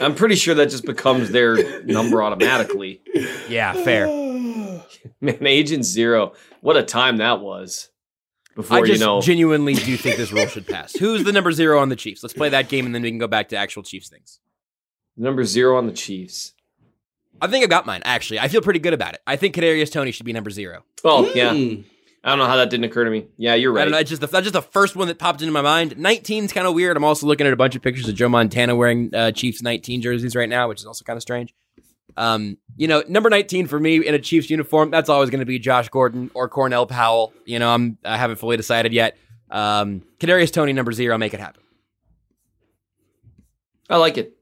I'm pretty sure that just becomes their number automatically.
Yeah, fair.
Man, Agent Zero, what a time that was. Before
I just
you know,
genuinely do think this rule should pass. Who's the number zero on the Chiefs? Let's play that game and then we can go back to actual Chiefs things.
number zero on the Chiefs.
I think I got mine, actually. I feel pretty good about it. I think Kadarius Toney should be number zero.
Oh yeah,
Mm.
I don't know how that didn't occur to me. Yeah, you're
I
right.
don't know. Just the, that's just the first one that popped into my mind. 19's kind of weird. I'm also looking at a bunch of pictures of Joe Montana wearing uh, Chiefs 19 jerseys right now, which is also kind of strange. Um, you know, number 19 for me in a Chiefs uniform, that's always going to be Josh Gordon or Cornell Powell. You know, I'm I haven't fully decided yet. Um, Kadarius Toney number zero, I'll make it happen.
I like it.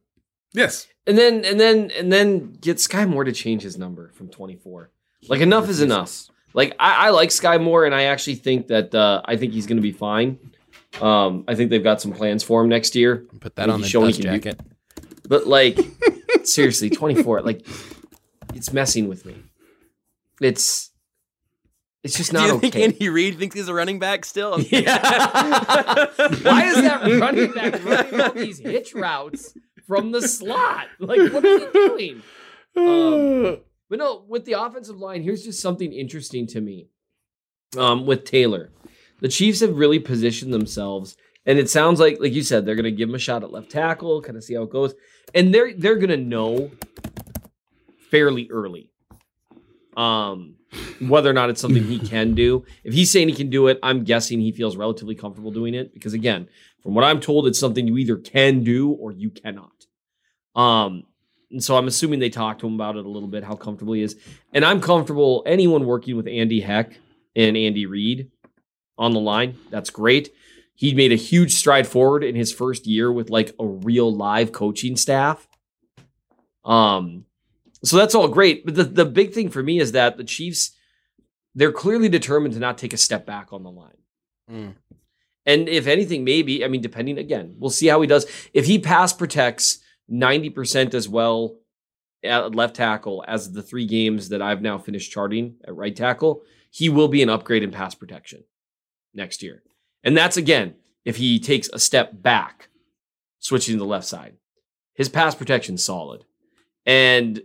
Yes.
And then and then and then get Skyy Moore to change his number from 24. Like enough is enough. Like I, I like Skyy Moore, and I actually think that uh, I think he's going to be fine. Um, I think they've got some plans for him next year.
Put that on the dust
can do-
jacket.
But like, seriously, 24. Like, it's messing with me. It's it's just
Do
not
you think
okay.
Andy Reid thinks he's a running back still? Yeah.
Why is that running back running all these hitch routes from the slot? Like, what is he doing? Um, but no, with the offensive line, here's just something interesting to me. Um, with Taylor, the Chiefs have really positioned themselves, and it sounds like, like you said, they're going to give him a shot at left tackle, kind of see how it goes, and they're they're going to know fairly early, um, whether or not it's something he can do. If he's saying he can do it, I'm guessing he feels relatively comfortable doing it because, again, from what I'm told, it's something you either can do or you cannot. Um, and so I'm assuming they talked to him about it a little bit, how comfortable he is. And I'm comfortable, anyone working with Andy Heck and Andy Reid on the line, that's great. He made a huge stride forward in his first year with like a real live coaching staff. Um, so that's all great. But the, the big thing for me is that the Chiefs, they're clearly determined to not take a step back on the line.
Mm.
And if anything, maybe, I mean, depending again, we'll see how he does. If he pass protects 90% as well at left tackle as the three games that I've now finished charting at right tackle, he will be an upgrade in pass protection next year. And that's again, if he takes a step back, switching to the left side. His pass protection solid. And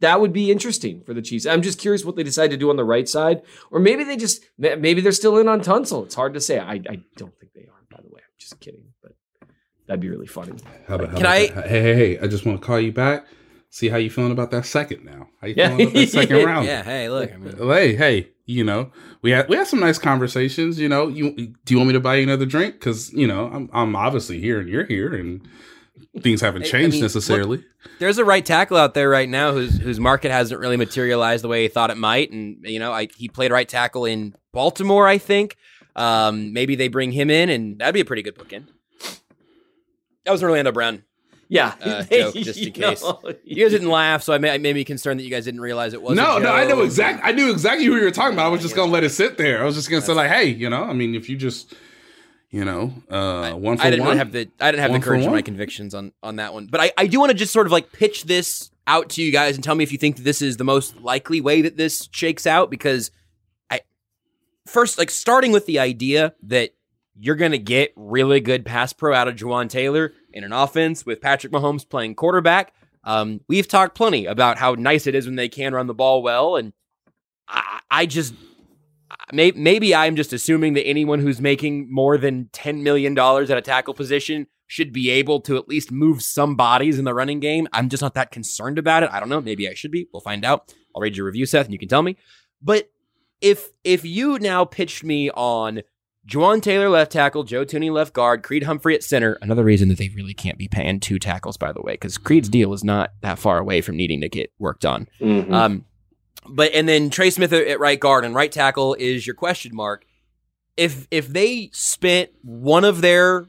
that would be interesting for the Chiefs. I'm just curious what they decide to do on the right side, or maybe they just maybe they're still in on Tunsil. It's hard to say. I, I don't think they are. By the way, I'm just kidding, that'd be really funny.
How about, how
Can
about
I-
that? Hey, hey, hey! I just want to call you back. See how you feeling about that second now? How you feeling about that second round?
Yeah, hey, look, I mean,
Hey, hey, you know, we had we had some nice conversations. You know, you do you want me to buy you another drink? Because you know, I'm I'm obviously here and you're here, and things haven't
I- I
changed
mean,
necessarily.
there's a right tackle out there right now whose whose market hasn't really materialized the way he thought it might, and you know, I, he played right tackle in Baltimore, I think. Um, maybe they bring him in, and that'd be a pretty good bookend. That was an Orlando Brown
Yeah,
uh, joke, just in case.
know,
You guys didn't laugh, so I, may, I made me concerned that you guys didn't realize it was.
no,
a
no, I know exactly. I knew exactly who you were talking about. I was just gonna let it sit there. I was just gonna say like, hey, you know, I mean, if you just, you know, uh, one for
I didn't
one.
really have the I didn't have the courage of my convictions on on that one. But I, I do want to just sort of like pitch this out to you guys and tell me if you think that this is the most likely way that this shakes out because I first like starting with the idea that you're gonna get really good pass pro out of Jawaan Taylor in an offense with Patrick Mahomes playing quarterback. Um, we've talked plenty about how nice it is when they can run the ball well, and I, I just maybe, maybe I'm just assuming that anyone who's making more than $10 million at a tackle position should be able to at least move some bodies in the running game. I'm just not that concerned about it. I don't know. Maybe I should be. We'll find out. I'll read your review, Seth, and you can tell me. But if if you now pitched me on Jawaan Taylor left tackle, Joe Thuney left guard, Creed Humphrey at center, another reason that they really can't be paying two tackles, by the way, because Creed's deal is not that far away from needing to get work done.
Mhm.
Um, but and then Trey Smith at at right guard and right tackle is your question mark. If if they spent one of their,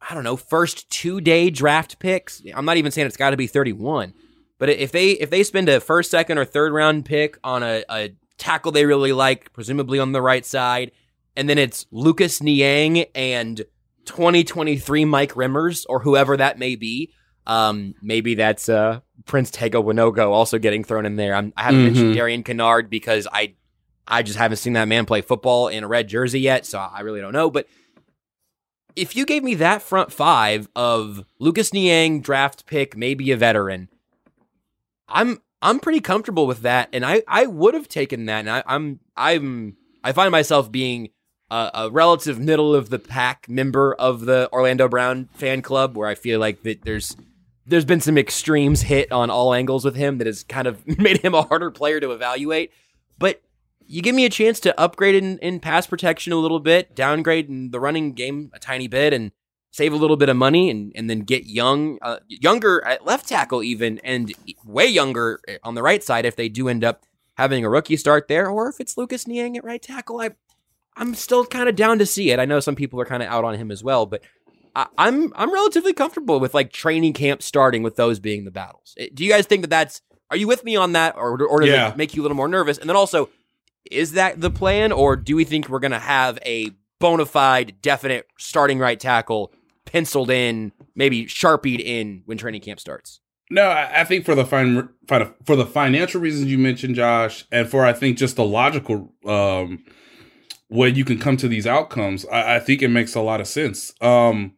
I don't know, first two day draft picks, I'm not even saying it's got to be 31, but if they if they spend a first, second, or third round pick on a, a tackle they really like, presumably on the right side, and then it's Lucas Niang and 2023 Mike Remmers or whoever that may be. Um, maybe that's uh, Prince Tega Wanogho also getting thrown in there. I'm, I haven't mentioned
Mhm.
Darian Kinnard because I I just haven't seen that man play football in a red jersey yet, so I really don't know. But if you gave me that front five of Lucas Niang, draft pick, maybe a veteran, I'm I'm pretty comfortable with that, and I I would have taken that, and I, I'm I'm I find myself being a, a relative middle of the pack member of the Orlando Brown fan club, where I feel like that there's there's been some extremes hit on all angles with him that has kind of made him a harder player to evaluate. But you give me a chance to upgrade in, in pass protection a little bit, downgrade in the running game a tiny bit, and save a little bit of money, and, and then get young, uh, younger at left tackle even, and way younger on the right side if they do end up having a rookie start there, or if it's Lucas Niang at right tackle. I I'm still kind of down to see it. I know some people are kind of out on him as well, but I, I'm I'm relatively comfortable with like training camp starting with those being the battles. Eh, Do you guys think that that's? Are you with me on that, or or does
Yeah.
it make you a little more nervous? And then also, is that the plan, or do we think we're gonna have a bona fide, definite starting right tackle penciled in, maybe sharpied in when training camp starts?
No, I think for the fin- fin- for the financial reasons you mentioned, Josh, and for I think just the logical um, way you can come to these outcomes, I, I think it makes a lot of sense. Um,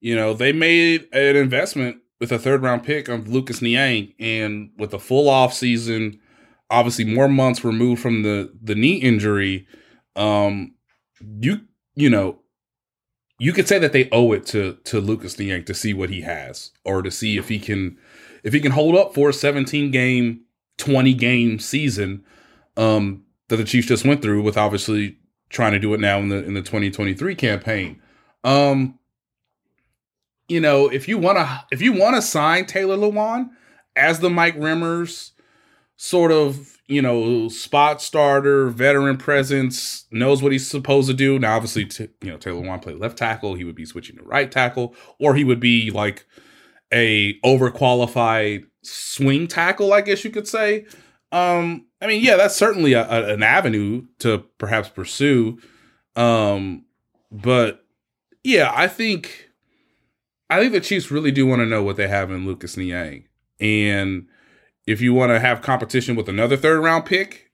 you know, they made an investment with a third round pick of Lucas Niang, and with a full off season, obviously more months removed from the the knee injury, um, you you know you could say that they owe it to to Lucas Niang to see what he has or to see if he can if he can hold up for a 17 game 20 game season um that the Chiefs just went through with obviously trying to do it now in the in the 2023 campaign. Um you know if you want to if you want to sign Taylor Lewan as the Mike Remmers sort of you know spot starter veteran presence knows what he's supposed to do now obviously t- you know Taylor Lewan played left tackle he would be switching to right tackle or he would be like a overqualified swing tackle I guess you could say. Um I mean yeah that's certainly a, a- an avenue to perhaps pursue um but yeah, I think I think the Chiefs really do want to know what they have in Lucas Niang. And if you want to have competition with another third round pick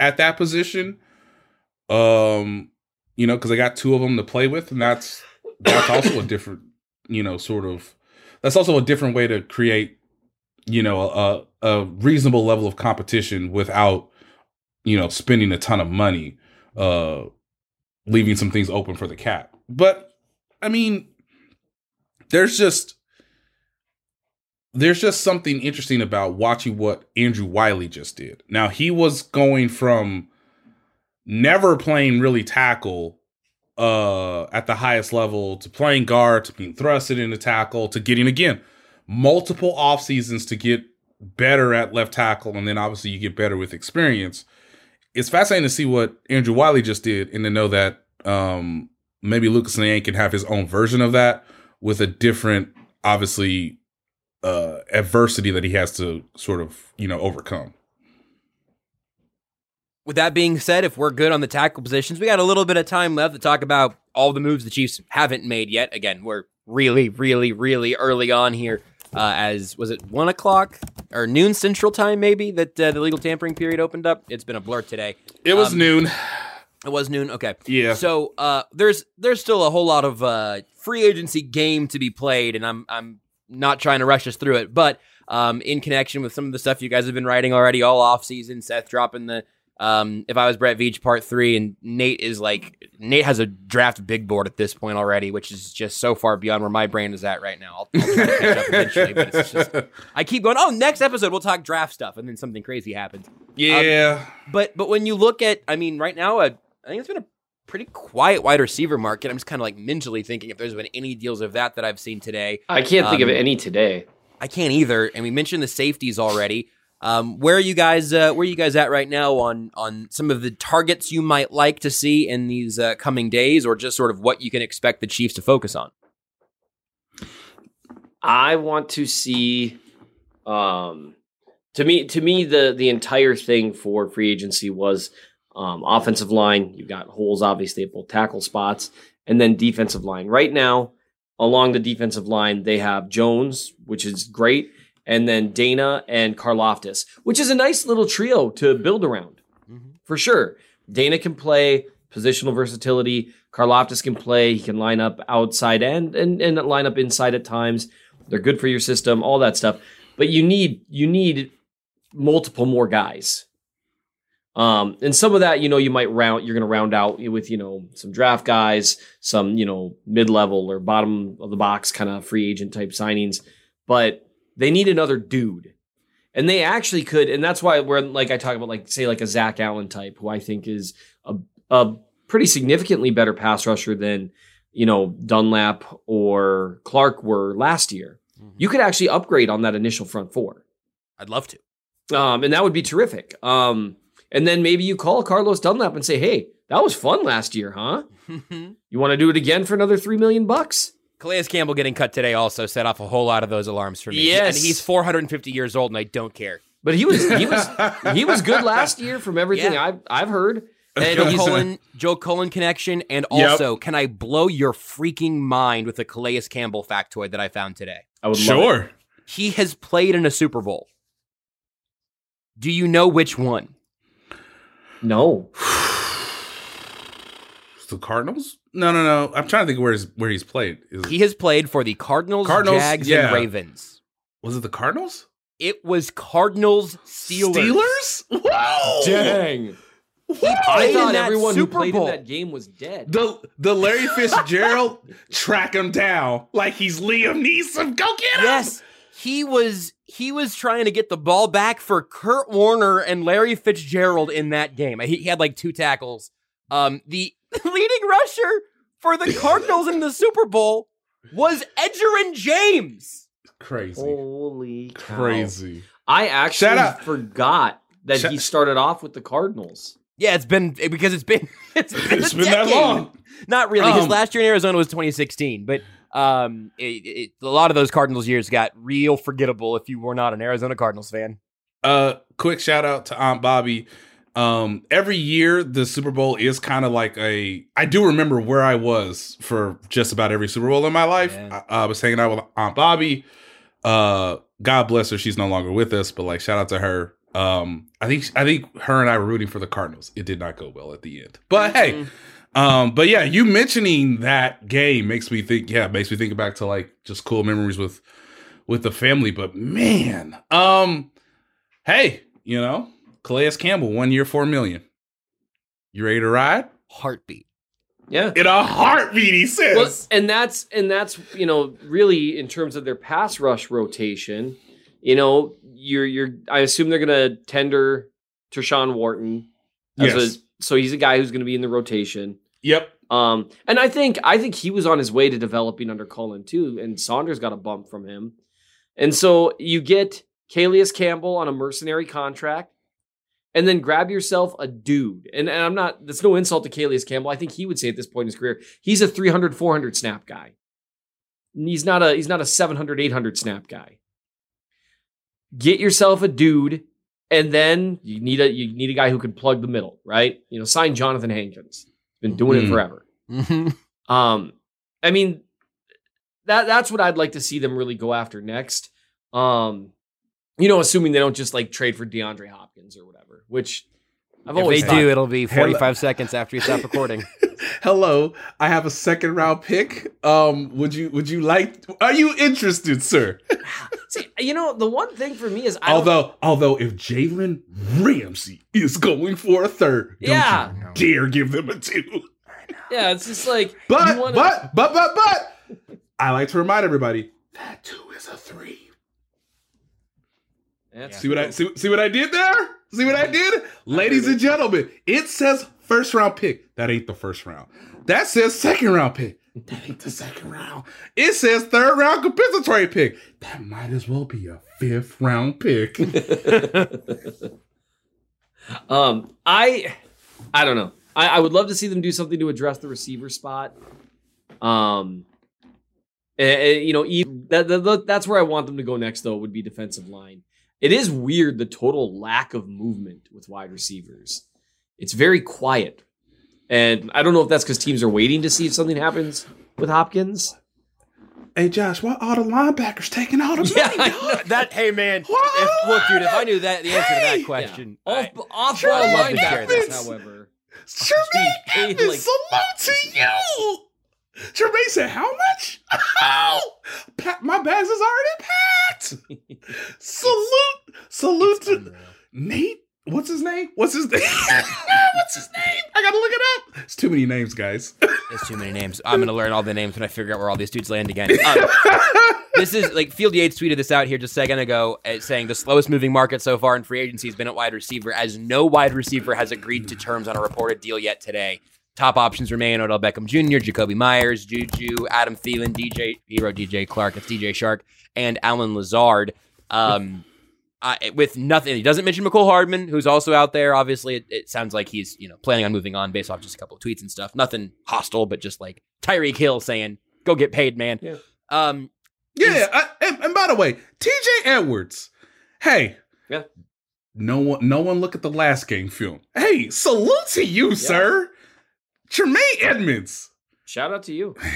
at that position, um, you know, because they got two of them to play with, and that's that's also a different, you know, sort of that's also a different way to create, you know, a a reasonable level of competition without, you know, spending a ton of money, uh, leaving some things open for the cap. But I mean, there's just there's just something interesting about watching what Andrew Wylie just did. Now he was going from never playing really tackle uh at the highest level to playing guard to being thrusted into tackle to getting again multiple off seasons to get better at left tackle and then obviously you get better with experience. It's fascinating to see what Andrew Wylie just did and to know that um maybe Lucas Niang can have his own version of that with a different obviously uh adversity that he has to sort of, you know, overcome.
With that being said, if we're good on the tackle positions, we got a little bit of time left to talk about all the moves the Chiefs haven't made yet. Again, we're really, really, really early on here. Uh, as was it one o'clock or noon Central Time, maybe that uh, the legal tampering period opened up. It's been a blur today.
It was
Um,
noon.
It was noon. Okay.
Yeah.
So uh, there's there's still a whole lot of uh, free agency game to be played, and I'm I'm not trying to rush us through it, but um, in connection with some of the stuff you guys have been writing already all off season, Seth dropping the um, if I was Brett Veach part three, and Nate is like Nate has a draft big board at this point already, which is just so far beyond where my brain is at right now. I'll, I'll try to catch up eventually, but it's just I keep going. Oh, next episode we'll talk draft stuff, and then something crazy happens.
Yeah.
But but when you look at, I mean, right now, uh, I think it's been a pretty quiet wide receiver market. I'm just kind of like mentally thinking if there's been any deals of that that I've seen today.
I can't think of
Um,
any today.
I can't either. And we mentioned the safeties already. Um, where are you guys? Uh, where are you guys at right now on on some of the targets you might like to see in these uh, coming days, or just sort of what you can expect the Chiefs to focus on?
I want to see um to me to me the the entire thing for free agency was um offensive line. You've got holes obviously at both tackle spots and then defensive line. Right now, along the defensive line, they have Jones, which is great, and then Danna and Karlaftis, which is a nice little trio to build around. For sure. Danna can play positional versatility. Karlaftis can play. He can line up outside and and and line up inside at times. They're good for your system, all that stuff. But you need you need multiple more guys. Um, and some of that, you know, you might round you're gonna round out with, you know, some draft guys, some, you know, mid-level or bottom of the box kind of free agent type signings. But they need another dude. And they actually could, and that's why we're like I talk about like say like a Zach Allen type, who I think is a a pretty significantly better pass rusher than you know Dunlap or Clark were last year. You could actually upgrade on that initial front four.
I'd love to.
Um, and that would be terrific. Um, and then maybe you call Carlos Dunlap and say, "Hey, that was fun last year, huh? you want to do it again for another three million bucks?"
Calais Campbell getting cut today also set off a whole lot of those alarms for me.
Yes.
and he's 450 years old, and I don't care.
But he was he was he was good last year from everything
Yeah.
I've I've heard. And
Joe Cullen, Joe Cullen connection, and
Yep.
also, can I blow your freaking mind with a Calais Campbell factoid that I found today?
I would love.
Sure.
He has played in a Super Bowl. Do you know which one?
No.
The Cardinals? No, no, no. I'm trying to think where he's where he's played. Is it-
He has played for the Cardinals,
Cardinals,
Jags,
yeah.
and Ravens.
was it the Cardinals?
It was Cardinals Steelers.
Steelers? Wow.
Dang.
He
I
played
thought
in that
everyone
Super
who played
Bowl.
in that game was dead.
The the Larry Fitzgerald track him down like he's Liam Neeson. Go get him.
Yes, he was. He was trying to get the ball back for Kurt Warner and Larry Fitzgerald in that game. He, he had like two tackles. Um, the leading rusher for the Cardinals in the Super Bowl was Edgerrin James.
Crazy.
Holy cow.
Crazy.
I actually
Shout out-
forgot that
Shout-
he started off with the Cardinals.
Yeah, it's been because it's been it's been,
It's
a
been that long.
Not really. His
Um,
last year in Arizona was 2016, but um, it, it, a lot of those Cardinals years got real forgettable if you were not an Arizona Cardinals fan.
Uh quick shout out to Aunt Bobby. Um, every year the Super Bowl is kind of like a. I do remember where I was for just about every Super Bowl in my life. I, I was hanging out with Aunt Bobby. Uh, God bless her. She's no longer with us, but like shout out to her. Um, I think I think her and I were rooting for the Cardinals. It did not go well at the end, but hey. Um, but yeah, you mentioning that game makes me think. Yeah, makes me think back to like just cool memories with with the family. But man, um, hey, you know, Calais Campbell, one year, four million. You ready to ride?
Heartbeat.
Yeah.
In a heartbeat, he says.
Well, and that's and that's you know really in terms of their pass rush rotation, you know you're you're I assume they're gonna tender Tershawn Wharton as
Yes.
a so he's a guy who's gonna be in the rotation.
Yep.
Um, and I think I think he was on his way to developing under Cullen too, and Saunders got a bump from him, and so you get Calais Campbell on a mercenary contract, and then grab yourself a dude. And, and I'm not that's no insult to Calais Campbell. I think he would say at this point in his career, he's a 300 400 snap guy. He's not a he's not a 700 800 snap guy. Get yourself a dude and then you need a you need a guy who can plug the middle, right? You know, sign Johnathan Hankins. He's been doing it
Mhm.
forever.
Mm-hmm.
Um, I mean, that that's what I'd like to see them really go after next. Um, you know, assuming they don't just like trade for DeAndre Hopkins or whatever, which I've
If
always
they
thought-
do, it'll be
Hello.
45 seconds after you stop recording.
Hello, I have a second round pick. Um, would you would you like? Are you interested, sir?
See, you know, the one thing for me is I don't-
although although if Jalen Ramsey is going for a third, don't
Yeah.
you dare give them a two.
yeah, it's just like
But
you wanna-
but but but but I like to remind everybody that two is a three.
That's
See what I see, see what I did there? See what I did? Ladies and gentlemen, it says first round pick. That ain't the first round. That says second round pick. That ain't the second round. It says third round compensatory pick. That might as well be a fifth round pick.
Um, I, I don't know. I, I would love to see them do something to address the receiver spot. Um, eh, eh, you know, that, that- that's where I want them to go next. Though would be defensive line. It is weird the total lack of movement with wide receivers. It's very quiet, and I don't know if that's because teams are waiting to see if something happens with Hopkins.
hey Josh, why are the linebackers taking all the
Yeah,
money?
I know.
that hey man,
What?
if, look, dude, if I knew that the answer to that question,
Off,
I-
off
Sure,
ball
love to share
linebackers, however.
Jermaine Evans, salute to you. Jermaine said, "How much? How? My bags is already packed." salute, salute to Nate. What's his name? What's his name? What's his name? I gotta look it up. It's too many names, guys.
It's too many names. I'm gonna learn all the names when I figure out where all these dudes land again. Um, this is like Field Yates tweeted this out here just a second ago, uh, saying the slowest moving market so far in free agency has been at wide receiver, as no wide receiver has agreed to terms on a reported deal yet today. Top options remain Odell Beckham Jr., Jakobi Meyers, Juju, Adam Thielen, DJ Hero, DJ Clark, it's DJ Chark, and Allen Lazard. Um, I, with nothing, he doesn't mention Mecole Hardman, who's also out there. Obviously, it, it sounds like he's you know planning on moving on based off just a couple of tweets and stuff. Nothing hostile, but just like Tyreek Hill saying, "Go get paid, man."
Yeah.
Um,
Yeah, I, and, and by the way, T.J. Edwards. Hey,
Yeah.
No one, no one look at the last game film. Hey, salute to you, sir. Jermaine Edmunds.
Shout out to you.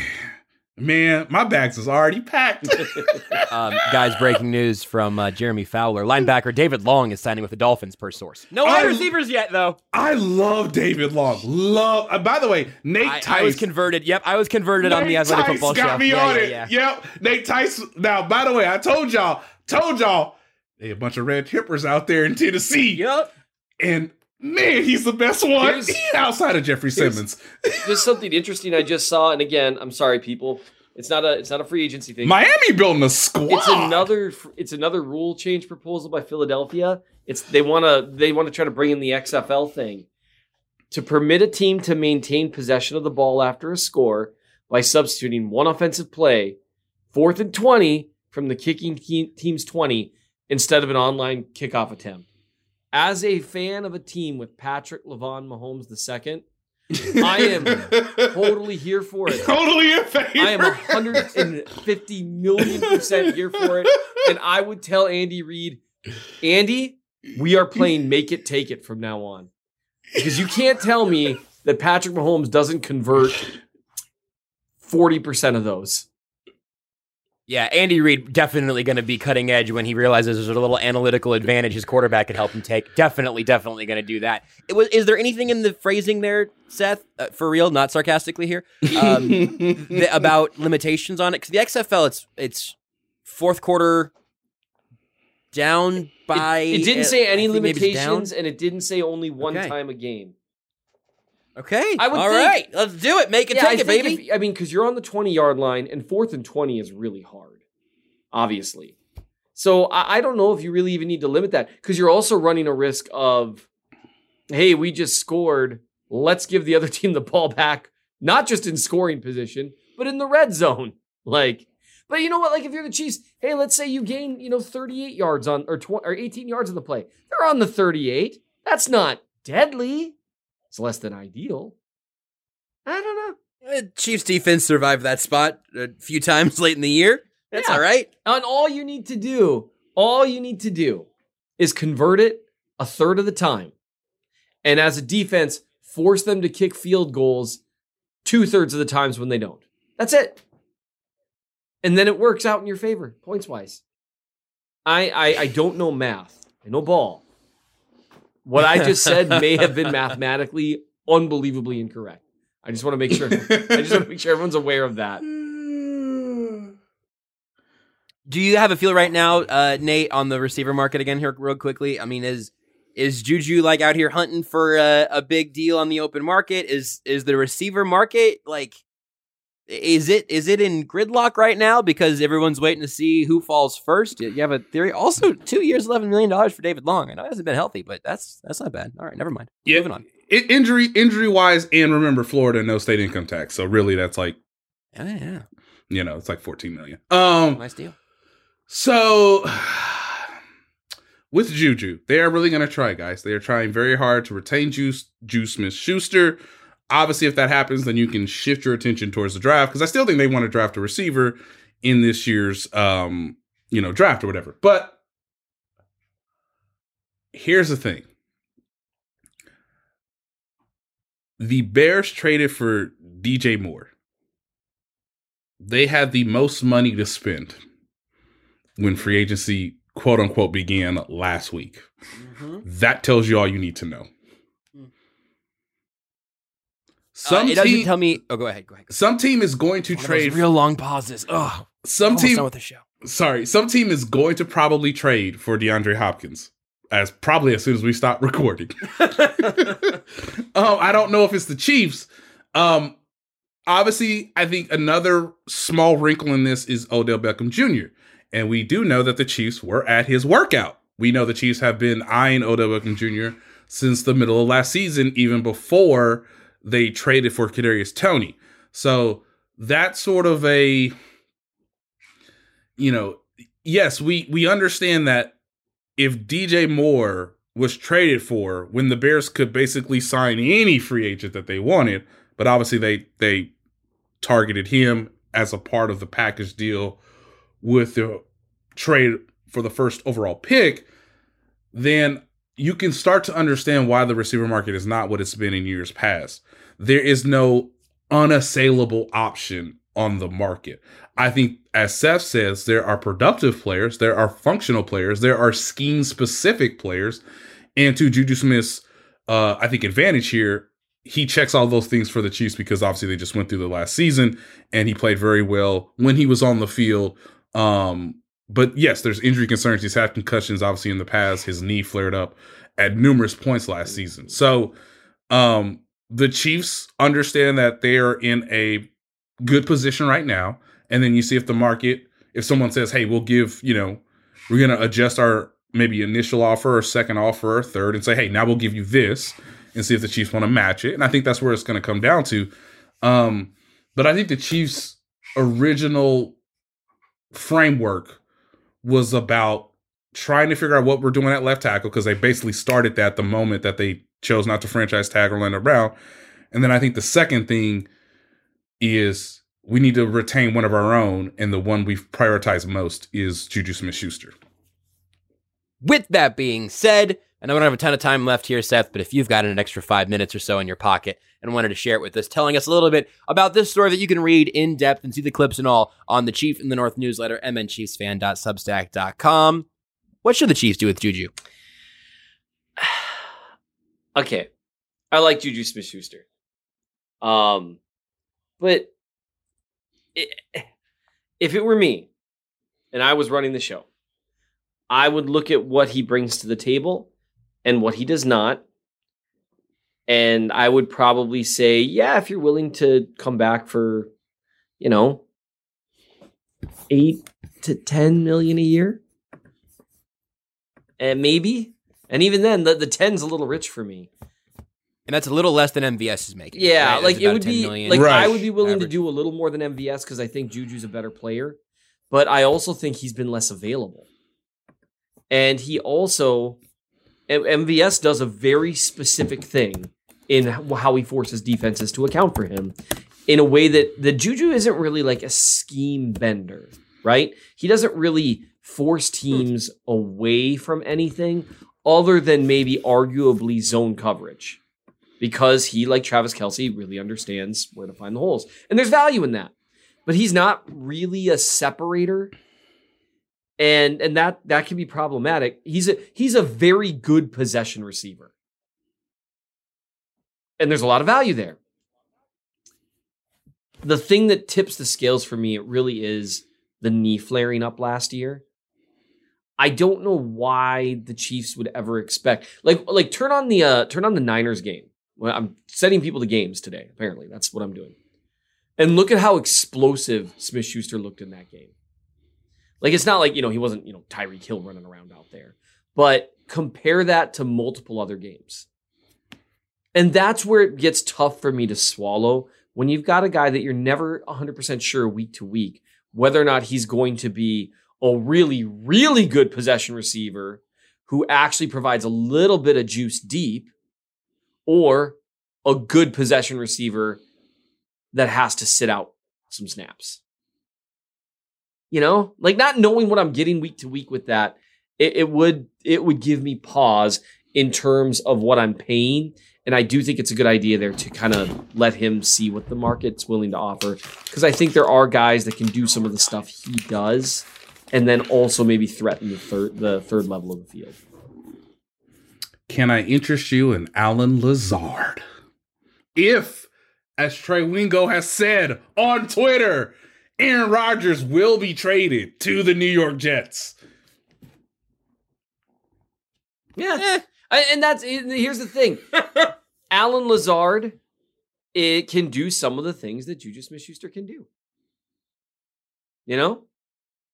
Man, my bags is already packed.
um, guys, breaking news from uh, Jeremy Fowler. Linebacker David Long is signing with the Dolphins per source. No wide receivers yet, though.
I love David Long. Love. Uh, by the way, Nate
I,
Tice.
I was converted. Yep, I was converted on the
Nate
Athletic
Tice
Football
got
Show.
me
Yeah,
on
yeah,
it.
yeah.
Yep. Nate Tice. Now, by the way, I told y'all, told y'all, they a bunch of red hippers out there in Tennessee.
Yep.
And man, he's the best one outside of Jeffrey Simmons.
there's something interesting I just saw, and again, I'm sorry, people. It's not a it's not a free agency thing.
Miami building a squad.
it's another it's another rule change proposal by Philadelphia. It's they want to they want to try to bring in the XFL thing to permit a team to maintain possession of the ball after a score by substituting one offensive play, fourth and 20 from the kicking team's 20 instead of an onside kickoff attempt. As a fan of a team with Patrick Lavon Mahomes II, I am totally here for it.
totally in favor.
I am 150 million percent here for it. And I would tell Andy Reid, Andy, we are playing make it take it from now on. Because you can't tell me that Patrick Mahomes doesn't convert 40% of those.
Yeah, Andy Reid definitely going to be cutting edge when he realizes there's a little analytical advantage his quarterback could help him take. Definitely, definitely going to do that. It was, is there anything in the phrasing there, Seth, uh, for real, not sarcastically here, um, th- about limitations on it? Because the XFL, it's it's fourth quarter down by.
It didn't
uh,
say any
think maybe it's down.
limitations, and it didn't say only one
Okay.
time a game.
Okay,
I would
all
think-
right, let's do it. Make it,
Yeah,
take
I
it, baby.
if- I mean, because you're on the 20 yard line, and fourth and 20 is really hard, obviously. So I, I don't know if you really even need to limit that because you're also running a risk of, hey, we just scored. Let's give the other team the ball back, not just in scoring position, but in the red zone. Like, but you know what? Like, if you're the Chiefs, hey, let's say you gain, you know, 38 yards on or 20 or 18 yards on the play. They're on the 38. That's not deadly. It's less than ideal. I don't know.
Uh, Chiefs defense survived that spot a few times late in the year. That's
Yeah.
all right.
And all you need to do, all you need to do is convert it a third of the time. And as a defense, force them to kick field goals two thirds of the times when they don't. That's it. And then it works out in your favor, points wise. I, I I don't know math. I know ball. What I just said may have been mathematically unbelievably incorrect. I just want to make sure. I just want to make sure everyone's aware of that.
Do you have a feel right now, uh, Nate, on the receiver market again here, real quickly? I mean, is is Juju like out here hunting for a, a big deal on the open market? Is is the receiver market like? Is it is it in gridlock right now because everyone's waiting to see who falls first? You have a theory. Also, two years, eleven million dollars for David Long. I know he hasn't been healthy, but that's that's not bad. All right, never mind.
Yeah,
Moving on.
I- injury injury wise, and remember Florida no state income tax, so really that's like
Yeah, yeah,
you know it's like fourteen million. Um,
nice deal.
So with Juju, they are really going to try, guys. They are trying very hard to retain Juice Juice Smith Schuster. Obviously, if that happens, then you can shift your attention towards the draft because I still think they want to draft a receiver in this year's um, you know, draft or whatever. But here's the thing. The Bears traded for DJ Moore. They had the most money to spend when free agency quote unquote began last week. That tells you all you need to know.
Uh, it doesn't
team-
tell me. Oh, go ahead. Go ahead.
some team is going to
One
trade
real long pauses. Oh,
some team
with the show.
sorry some team is going to probably trade for DeAndre Hopkins as probably as soon as we stop recording. um, I don't know if it's the Chiefs. Um, obviously, I think another small wrinkle in this is Odell Beckham Jr. And we do know that the Chiefs were at his workout. We know the Chiefs have been eyeing Odell Beckham Jr. since the middle of last season, even before they traded for Kadarius Toney. So that's sort of a, you know, yes, we we understand that if DJ Moore was traded for when the Bears could basically sign any free agent that they wanted, but obviously they they targeted him as a part of the package deal with the trade for the first overall pick, then you can start to understand why the receiver market is not what it's been in years past. There is no unassailable option on the market. I think, as Seth says, there are productive players, there are functional players, there are scheme specific players. And to Juju Smith's, uh, I think, advantage here, he checks all those things for the Chiefs because obviously they just went through the last season and he played very well when he was on the field. Um, but yes, there's injury concerns. He's had concussions obviously in the past. His knee flared up at numerous points last season. So um, the Chiefs understand that they are in a good position right now. And then you see if the market, if someone says, hey, we'll give, you know, we're going to adjust our maybe initial offer or second offer or third and say, hey, now we'll give you this and see if the Chiefs want to match it. And I think that's where it's going to come down to. Um, but I think the Chiefs' original framework was about trying to figure out what we're doing at left tackle because they basically started that the moment that they chose not to franchise tag Orlando Brown. And then I think the second thing is we need to retain one of our own, and the one we've prioritized most is Juju Smith Schuster.
With that being said, I know we don't have a ton of time left here, Seth, but if you've got an extra five minutes or so in your pocket and wanted to share it with us, telling us a little bit about this story that you can read in depth and see the clips and all on the Chief in the North newsletter, mnchiefsfan.substack.com. What should the Chiefs do with Juju?
Okay. I like Juju Smith Schuster. Um, but it, if it were me and I was running the show, I would look at what he brings to the table and what he does not. And I would probably say, yeah, if you're willing to come back for, you know, eight to 10 million a year, and maybe. And even then, the, the 10's a little rich for me.
And that's a little less than MVS is making.
Yeah,
right?
like it would be like I would be willing to do a little more than MVS because I think Juju's a better player, but I also think he's been less available. And he also MVS does a very specific thing in how he forces defenses to account for him in a way that the Juju isn't really like a scheme bender, right? He doesn't really force hmm. teams away from anything other than maybe arguably zone coverage because he, like Travis Kelce, really understands where to find the holes. And there's value in that. But he's not really a separator. And and that that can be problematic. He's a he's a very good possession receiver. And there's a lot of value there. The thing that tips the scales for me, it really is the knee flaring up last year. I don't know why the Chiefs would ever expect like like turn on the uh turn on the Niners game. Well, I'm sending people to games today. Apparently, that's what I'm doing. And look at how explosive Smith Schuster looked in that game. Like it's not like you know he wasn't you know Tyreek Hill running around out there, but compare that to multiple other games, and that's where it gets tough for me to swallow when you've got a guy that you're never 100% sure week to week whether or not he's going to be a really really good possession receiver who actually provides a little bit of juice deep or a good possession receiver that has to sit out some snaps. You know, like not knowing what I'm getting week to week with that, it, it would it would give me pause in terms of what I'm paying. And I do think it's a good idea there to kind of let him see what the market's willing to offer. Because I think there are guys that can do some of the stuff he does, and then also maybe threaten the third the third level of the field.
Can I interest you in Allen Lazard? If, as Trey Wingo has said on Twitter, Aaron Rodgers will be traded to the New York Jets.
Yeah. Eh. I- and that's here's the thing. Allen Lazard it can do some of the things that Juju Smith Schuster can do. You know?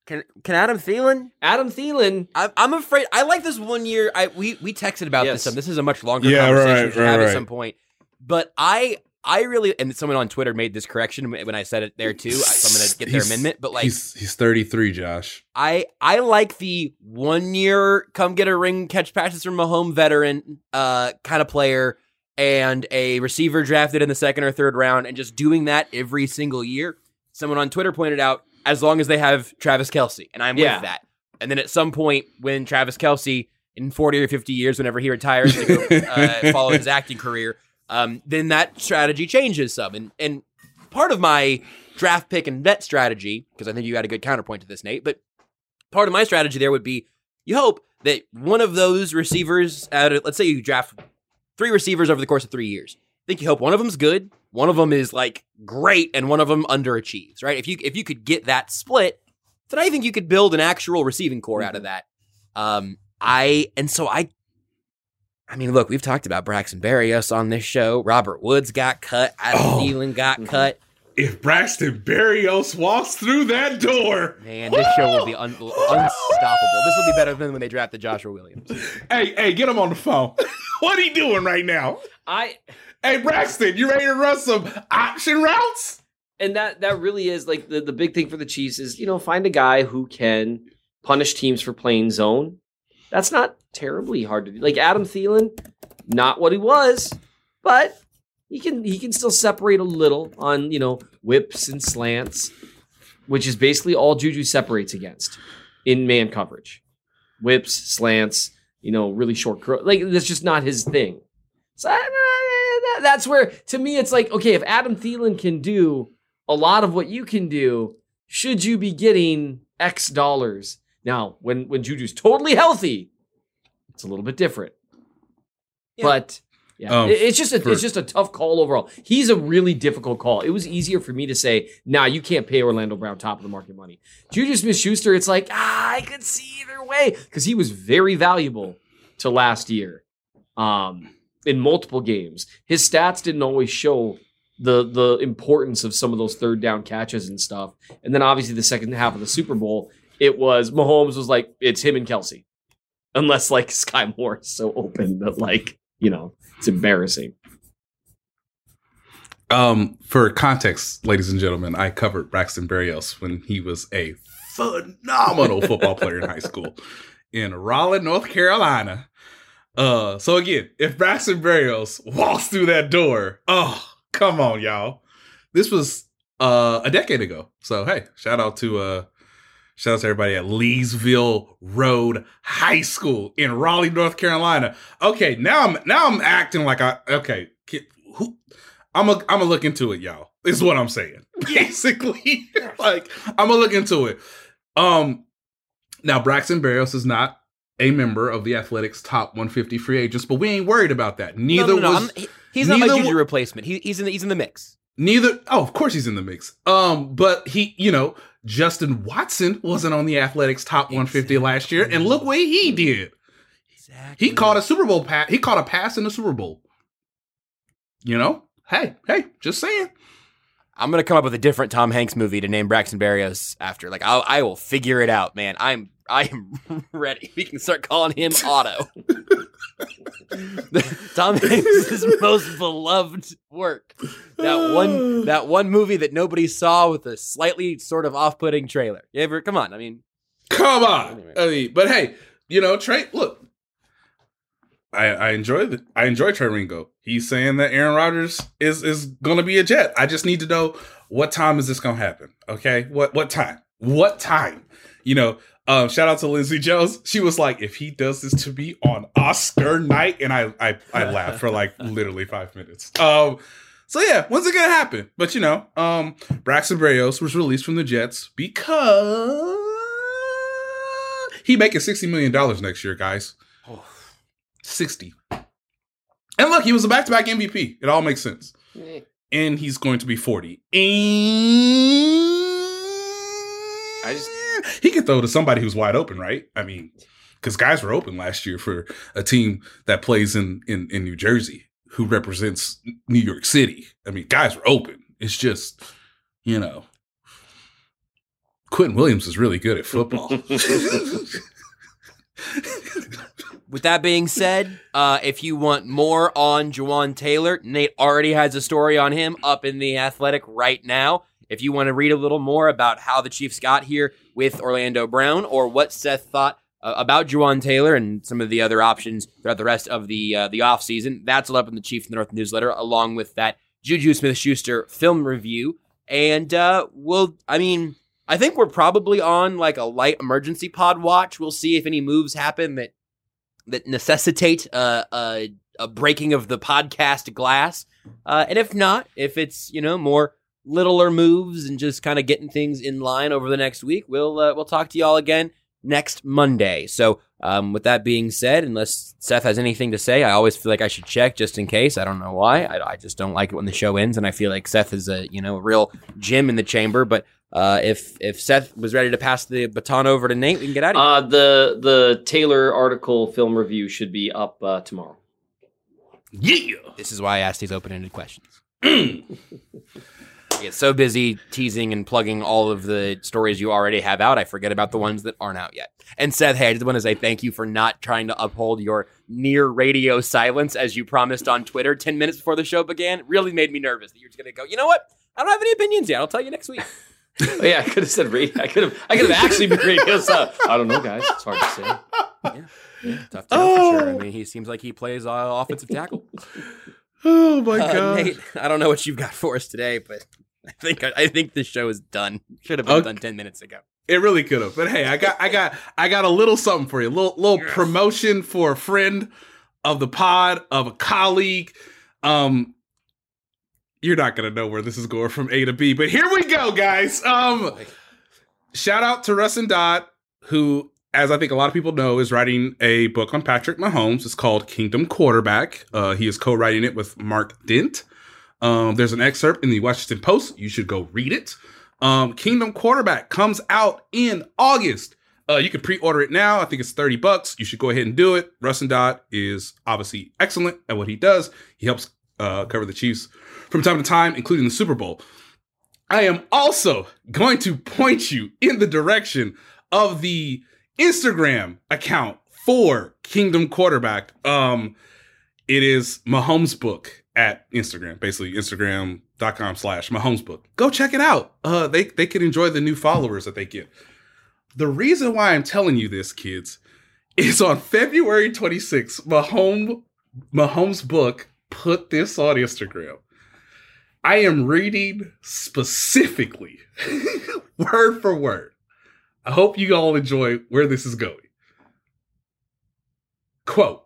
Can can Adam Thielen?
Adam Thielen.
I, I'm afraid. I like this one year. I we we texted about
Yes.
this. Some. This is a much longer
Yeah,
conversation
right,
we should
right,
have at some point. But I I really and someone on Twitter made this correction when I said it there too. I, so I'm gonna get their
He's-
amendment. But like
he's, he's 33, Josh.
I I like the one year come get a ring, catch passes from a home veteran uh kind of player and a receiver drafted in the second or third round and just doing that every single year. Someone on Twitter pointed out as long as they have Travis Kelce, and I'm
Yeah.
with that. And then at some point when Travis Kelce in 40 or 50 years, whenever he retires to go uh, follow his acting career, um, then that strategy changes some. And and part of my draft pick and vet strategy, because I think you had a good counterpoint to this, Nate, but part of my strategy there would be you hope that one of those receivers, out of, let's say you draft three receivers over the course of three years. I think you hope one of them's good, one of them is like great, and one of them underachieves, right? If you if you could get that split, then I think you could build an actual receiving corps out of that. Um, I and so I. I mean, look, we've talked about Braxton Berrios on this show. Robert Woods got cut. Adam
Oh.
Thielen got cut.
If Braxton Berrios walks through that door,
Man, this show will be un- unstoppable. This will be better than when they drafted Joshua Williams.
hey, hey, get him on the phone. what are you doing right now?
I
Hey, Braxton, you ready to run some option routes?
and that that really is like the, the big thing for the Chiefs is, you know, find a guy who can punish teams for playing zone. That's not terribly hard to do. Like Adam Thielen, not what he was, but he can he can still separate a little on, you know, whips and slants, which is basically all Juju separates against in man coverage. Whips, slants, you know, really short curl. Like that's just not his thing. So I- that's where, to me, it's like, okay, if Adam Thielen can do a lot of what you can do, should you be getting X dollars? Now, when when Juju's totally healthy, it's a little bit different. But yeah,
Um,
it- it's just a,
for-
it's just a tough call overall. He's a really difficult call. It was easier for me to say, "Nah, you can't pay Orlando Brown top of the market money." Juju Smith-Schuster, it's like ah, I could see either way because he was very valuable to last year, um, in multiple games. His stats didn't always show the the importance of some of those third down catches and stuff. And then obviously the second half of the Super Bowl, it was Mahomes was like it's him and Kelsey, unless like Skyy Moore is so open that like you know it's embarrassing.
Um, for context, ladies and gentlemen, I covered Braxton Berrios when he was a phenomenal football player in high school in Raleigh, North Carolina. Uh, so again, if Braxton Berrios walks through that door, oh, come on, y'all. This was uh a decade ago. So hey, shout out to uh shout out to everybody at Leesville Road High School in Raleigh, North Carolina. Okay, now I'm now I'm acting like I okay, who I'm a, I'm gonna look into it, y'all. Is what I'm saying. Basically, like I'm gonna look into it. Um, now Braxton Berrios is not a member of the Athletics top 150 free agents, but we ain't worried about that. Neither
no, no,
was
he- he's not my
neither
Juju replacement. He, he's in the, he's in the mix.
Neither. Oh, of course he's in the mix. Um, but he, you know, Justin Watson wasn't on the Athletics top 150 last year, and look what he did. He caught a Super Bowl pass. He caught a pass in the Super Bowl. You know, hey, hey, just saying.
I'm gonna come up with a different Tom Hanks movie to name Braxton Berrios after. Like I'll, I will figure it out, man. I'm I am ready. We can start calling him Otto. Tom Hanks' most beloved work. That one that one movie that nobody saw with a slightly sort of off-putting trailer. You ever come on, I mean
Come on. I mean, but hey, you know, Trey, look. I, I enjoy the I enjoy Trey Wingo. He's saying that Aaron Rodgers is is gonna be a jet. I just need to know what time is this gonna happen? Okay. What what time? What time? You know, um, shout out to Lindsay Jones. She was like, if he does this to me on Oscar night, and I I, I laughed for like literally five minutes. Um so yeah, when's it gonna happen? But you know, um, Braxton Berrios was released from the Jets because he making sixty million dollars next year, guys. Sixty. And look, he was a back-to-back MVP. It all makes sense. And he's going to be forty. And
I just
he could throw to somebody who's wide open, right? I mean, because guys were open last year for a team that plays in, in in New Jersey who represents New York City. I mean, guys were open. It's just, you know, Quinnen Williams is really good at football.
With that being said, uh, if you want more on Jawaan Taylor, Nate already has a story on him up in the Athletic right now. If you want to read a little more about how the Chiefs got here with Orlando Brown or what Seth thought uh, about Jawaan Taylor and some of the other options throughout the rest of the uh, the offseason, that's all up in the Chiefs North newsletter, along with that Juju Smith Schuster film review. And uh, we'll, I mean, I think we're probably on like a light emergency pod watch. We'll see if any moves happen that that necessitate uh, a, a breaking of the podcast glass. Uh, and if not, if it's you know more littler moves and just kind of getting things in line over the next week, we'll uh, we'll talk to y'all again next Monday. So um, with that being said, unless Seth has anything to say, I always feel like I should check just in case. I don't know why. I, I just don't like it when the show ends, and I feel like Seth is a you know a real gym in the chamber. But uh, if if Seth was ready to pass the baton over to Nate, we can get out of here.
Uh, the the Taylor article film review should be up uh, tomorrow.
Yeah.
This is why I asked these open ended questions. I get so busy teasing and plugging all of the stories you already have out, I forget about the ones that aren't out yet. And Seth, hey, I just want to say thank you for not trying to uphold your near radio silence as you promised on Twitter 10 minutes before the show began. It really made me nervous that you're just going to go, you know what? I don't have any opinions yet. I'll tell you next week.
Oh, yeah, I could have said radio. I could have. I could have actually been radio. So I don't know, guys. It's hard to say.
Yeah, tough to know for sure. I mean, he seems like he plays uh, offensive tackle.
oh my
Uh,
god.
Nate, I don't know what you've got for us today, but I think I think this show is done. Should have been
Okay.
done ten minutes ago.
It really could have. But hey, I got I got I got a little something for you. A little little promotion for a friend of the pod, of a colleague. Um you're not gonna know where this is going from A to B, but here we go, guys. Um shout out to Rustin Dodd, who, as I think a lot of people know, is writing a book on Patrick Mahomes. It's called Kingdom Quarterback. Uh, he is co-writing it with Mark Dent. Um, there's an excerpt in the Washington Post. You should go read it. Um, Kingdom Quarterback comes out in August. Uh, you can pre-order it now. I think it's 30 bucks. You should go ahead and do it. Rustin Dodd is obviously excellent at what he does. He helps uh, cover the Chiefs from time to time, including the Super Bowl. I am also going to point you in the direction of the Instagram account for Kingdom Quarterback. Um, it is Mahomes Book at Instagram, basically Instagram.com slash Mahomes Book. Go check it out. Uh, they they can enjoy the new followers that they get. The reason why I'm telling you this, kids, is on February 26th, Mahomes Mahomes Book put this on Instagram. I am reading specifically, word for word. I hope you all enjoy where this is going. Quote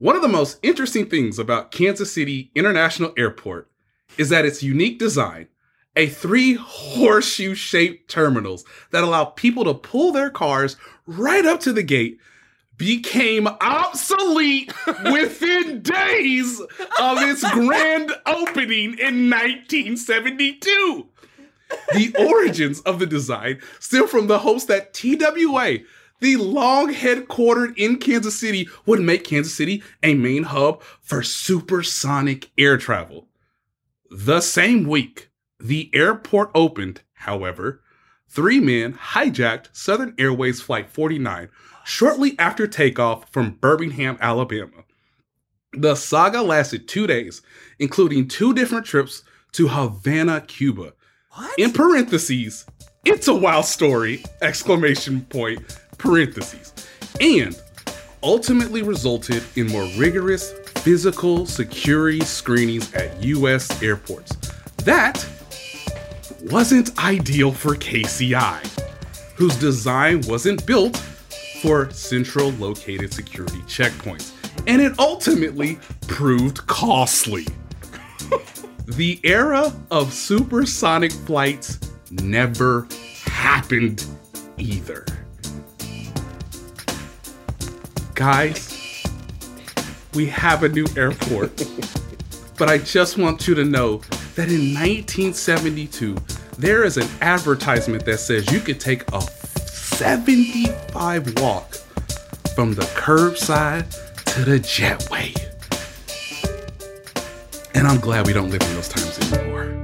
One of the most interesting things about Kansas City International Airport is that its unique design, a three horseshoe shaped terminals that allow people to pull their cars right up to the gate became obsolete within days of its grand opening in 1972. The origins of the design stem from the hopes that TWA, the long headquartered in Kansas City, would make Kansas City a main hub for supersonic air travel. The same week, the airport opened, however, three men hijacked Southern Airways Flight 49 shortly after takeoff from Birmingham, Alabama. The saga lasted two days, including two different trips to Havana, Cuba. What? In parentheses, it's a wild story! Exclamation point, parentheses. And ultimately resulted in more rigorous physical security screenings at US airports. That wasn't ideal for KCI, whose design wasn't built for central located security checkpoints, and it ultimately proved costly. the era of supersonic flights never happened either. Guys, we have a new airport, but I just want you to know that in 1972, there is an advertisement that says you could take a 75 walk from the curbside to the jetway. And I'm glad we don't live in those times anymore.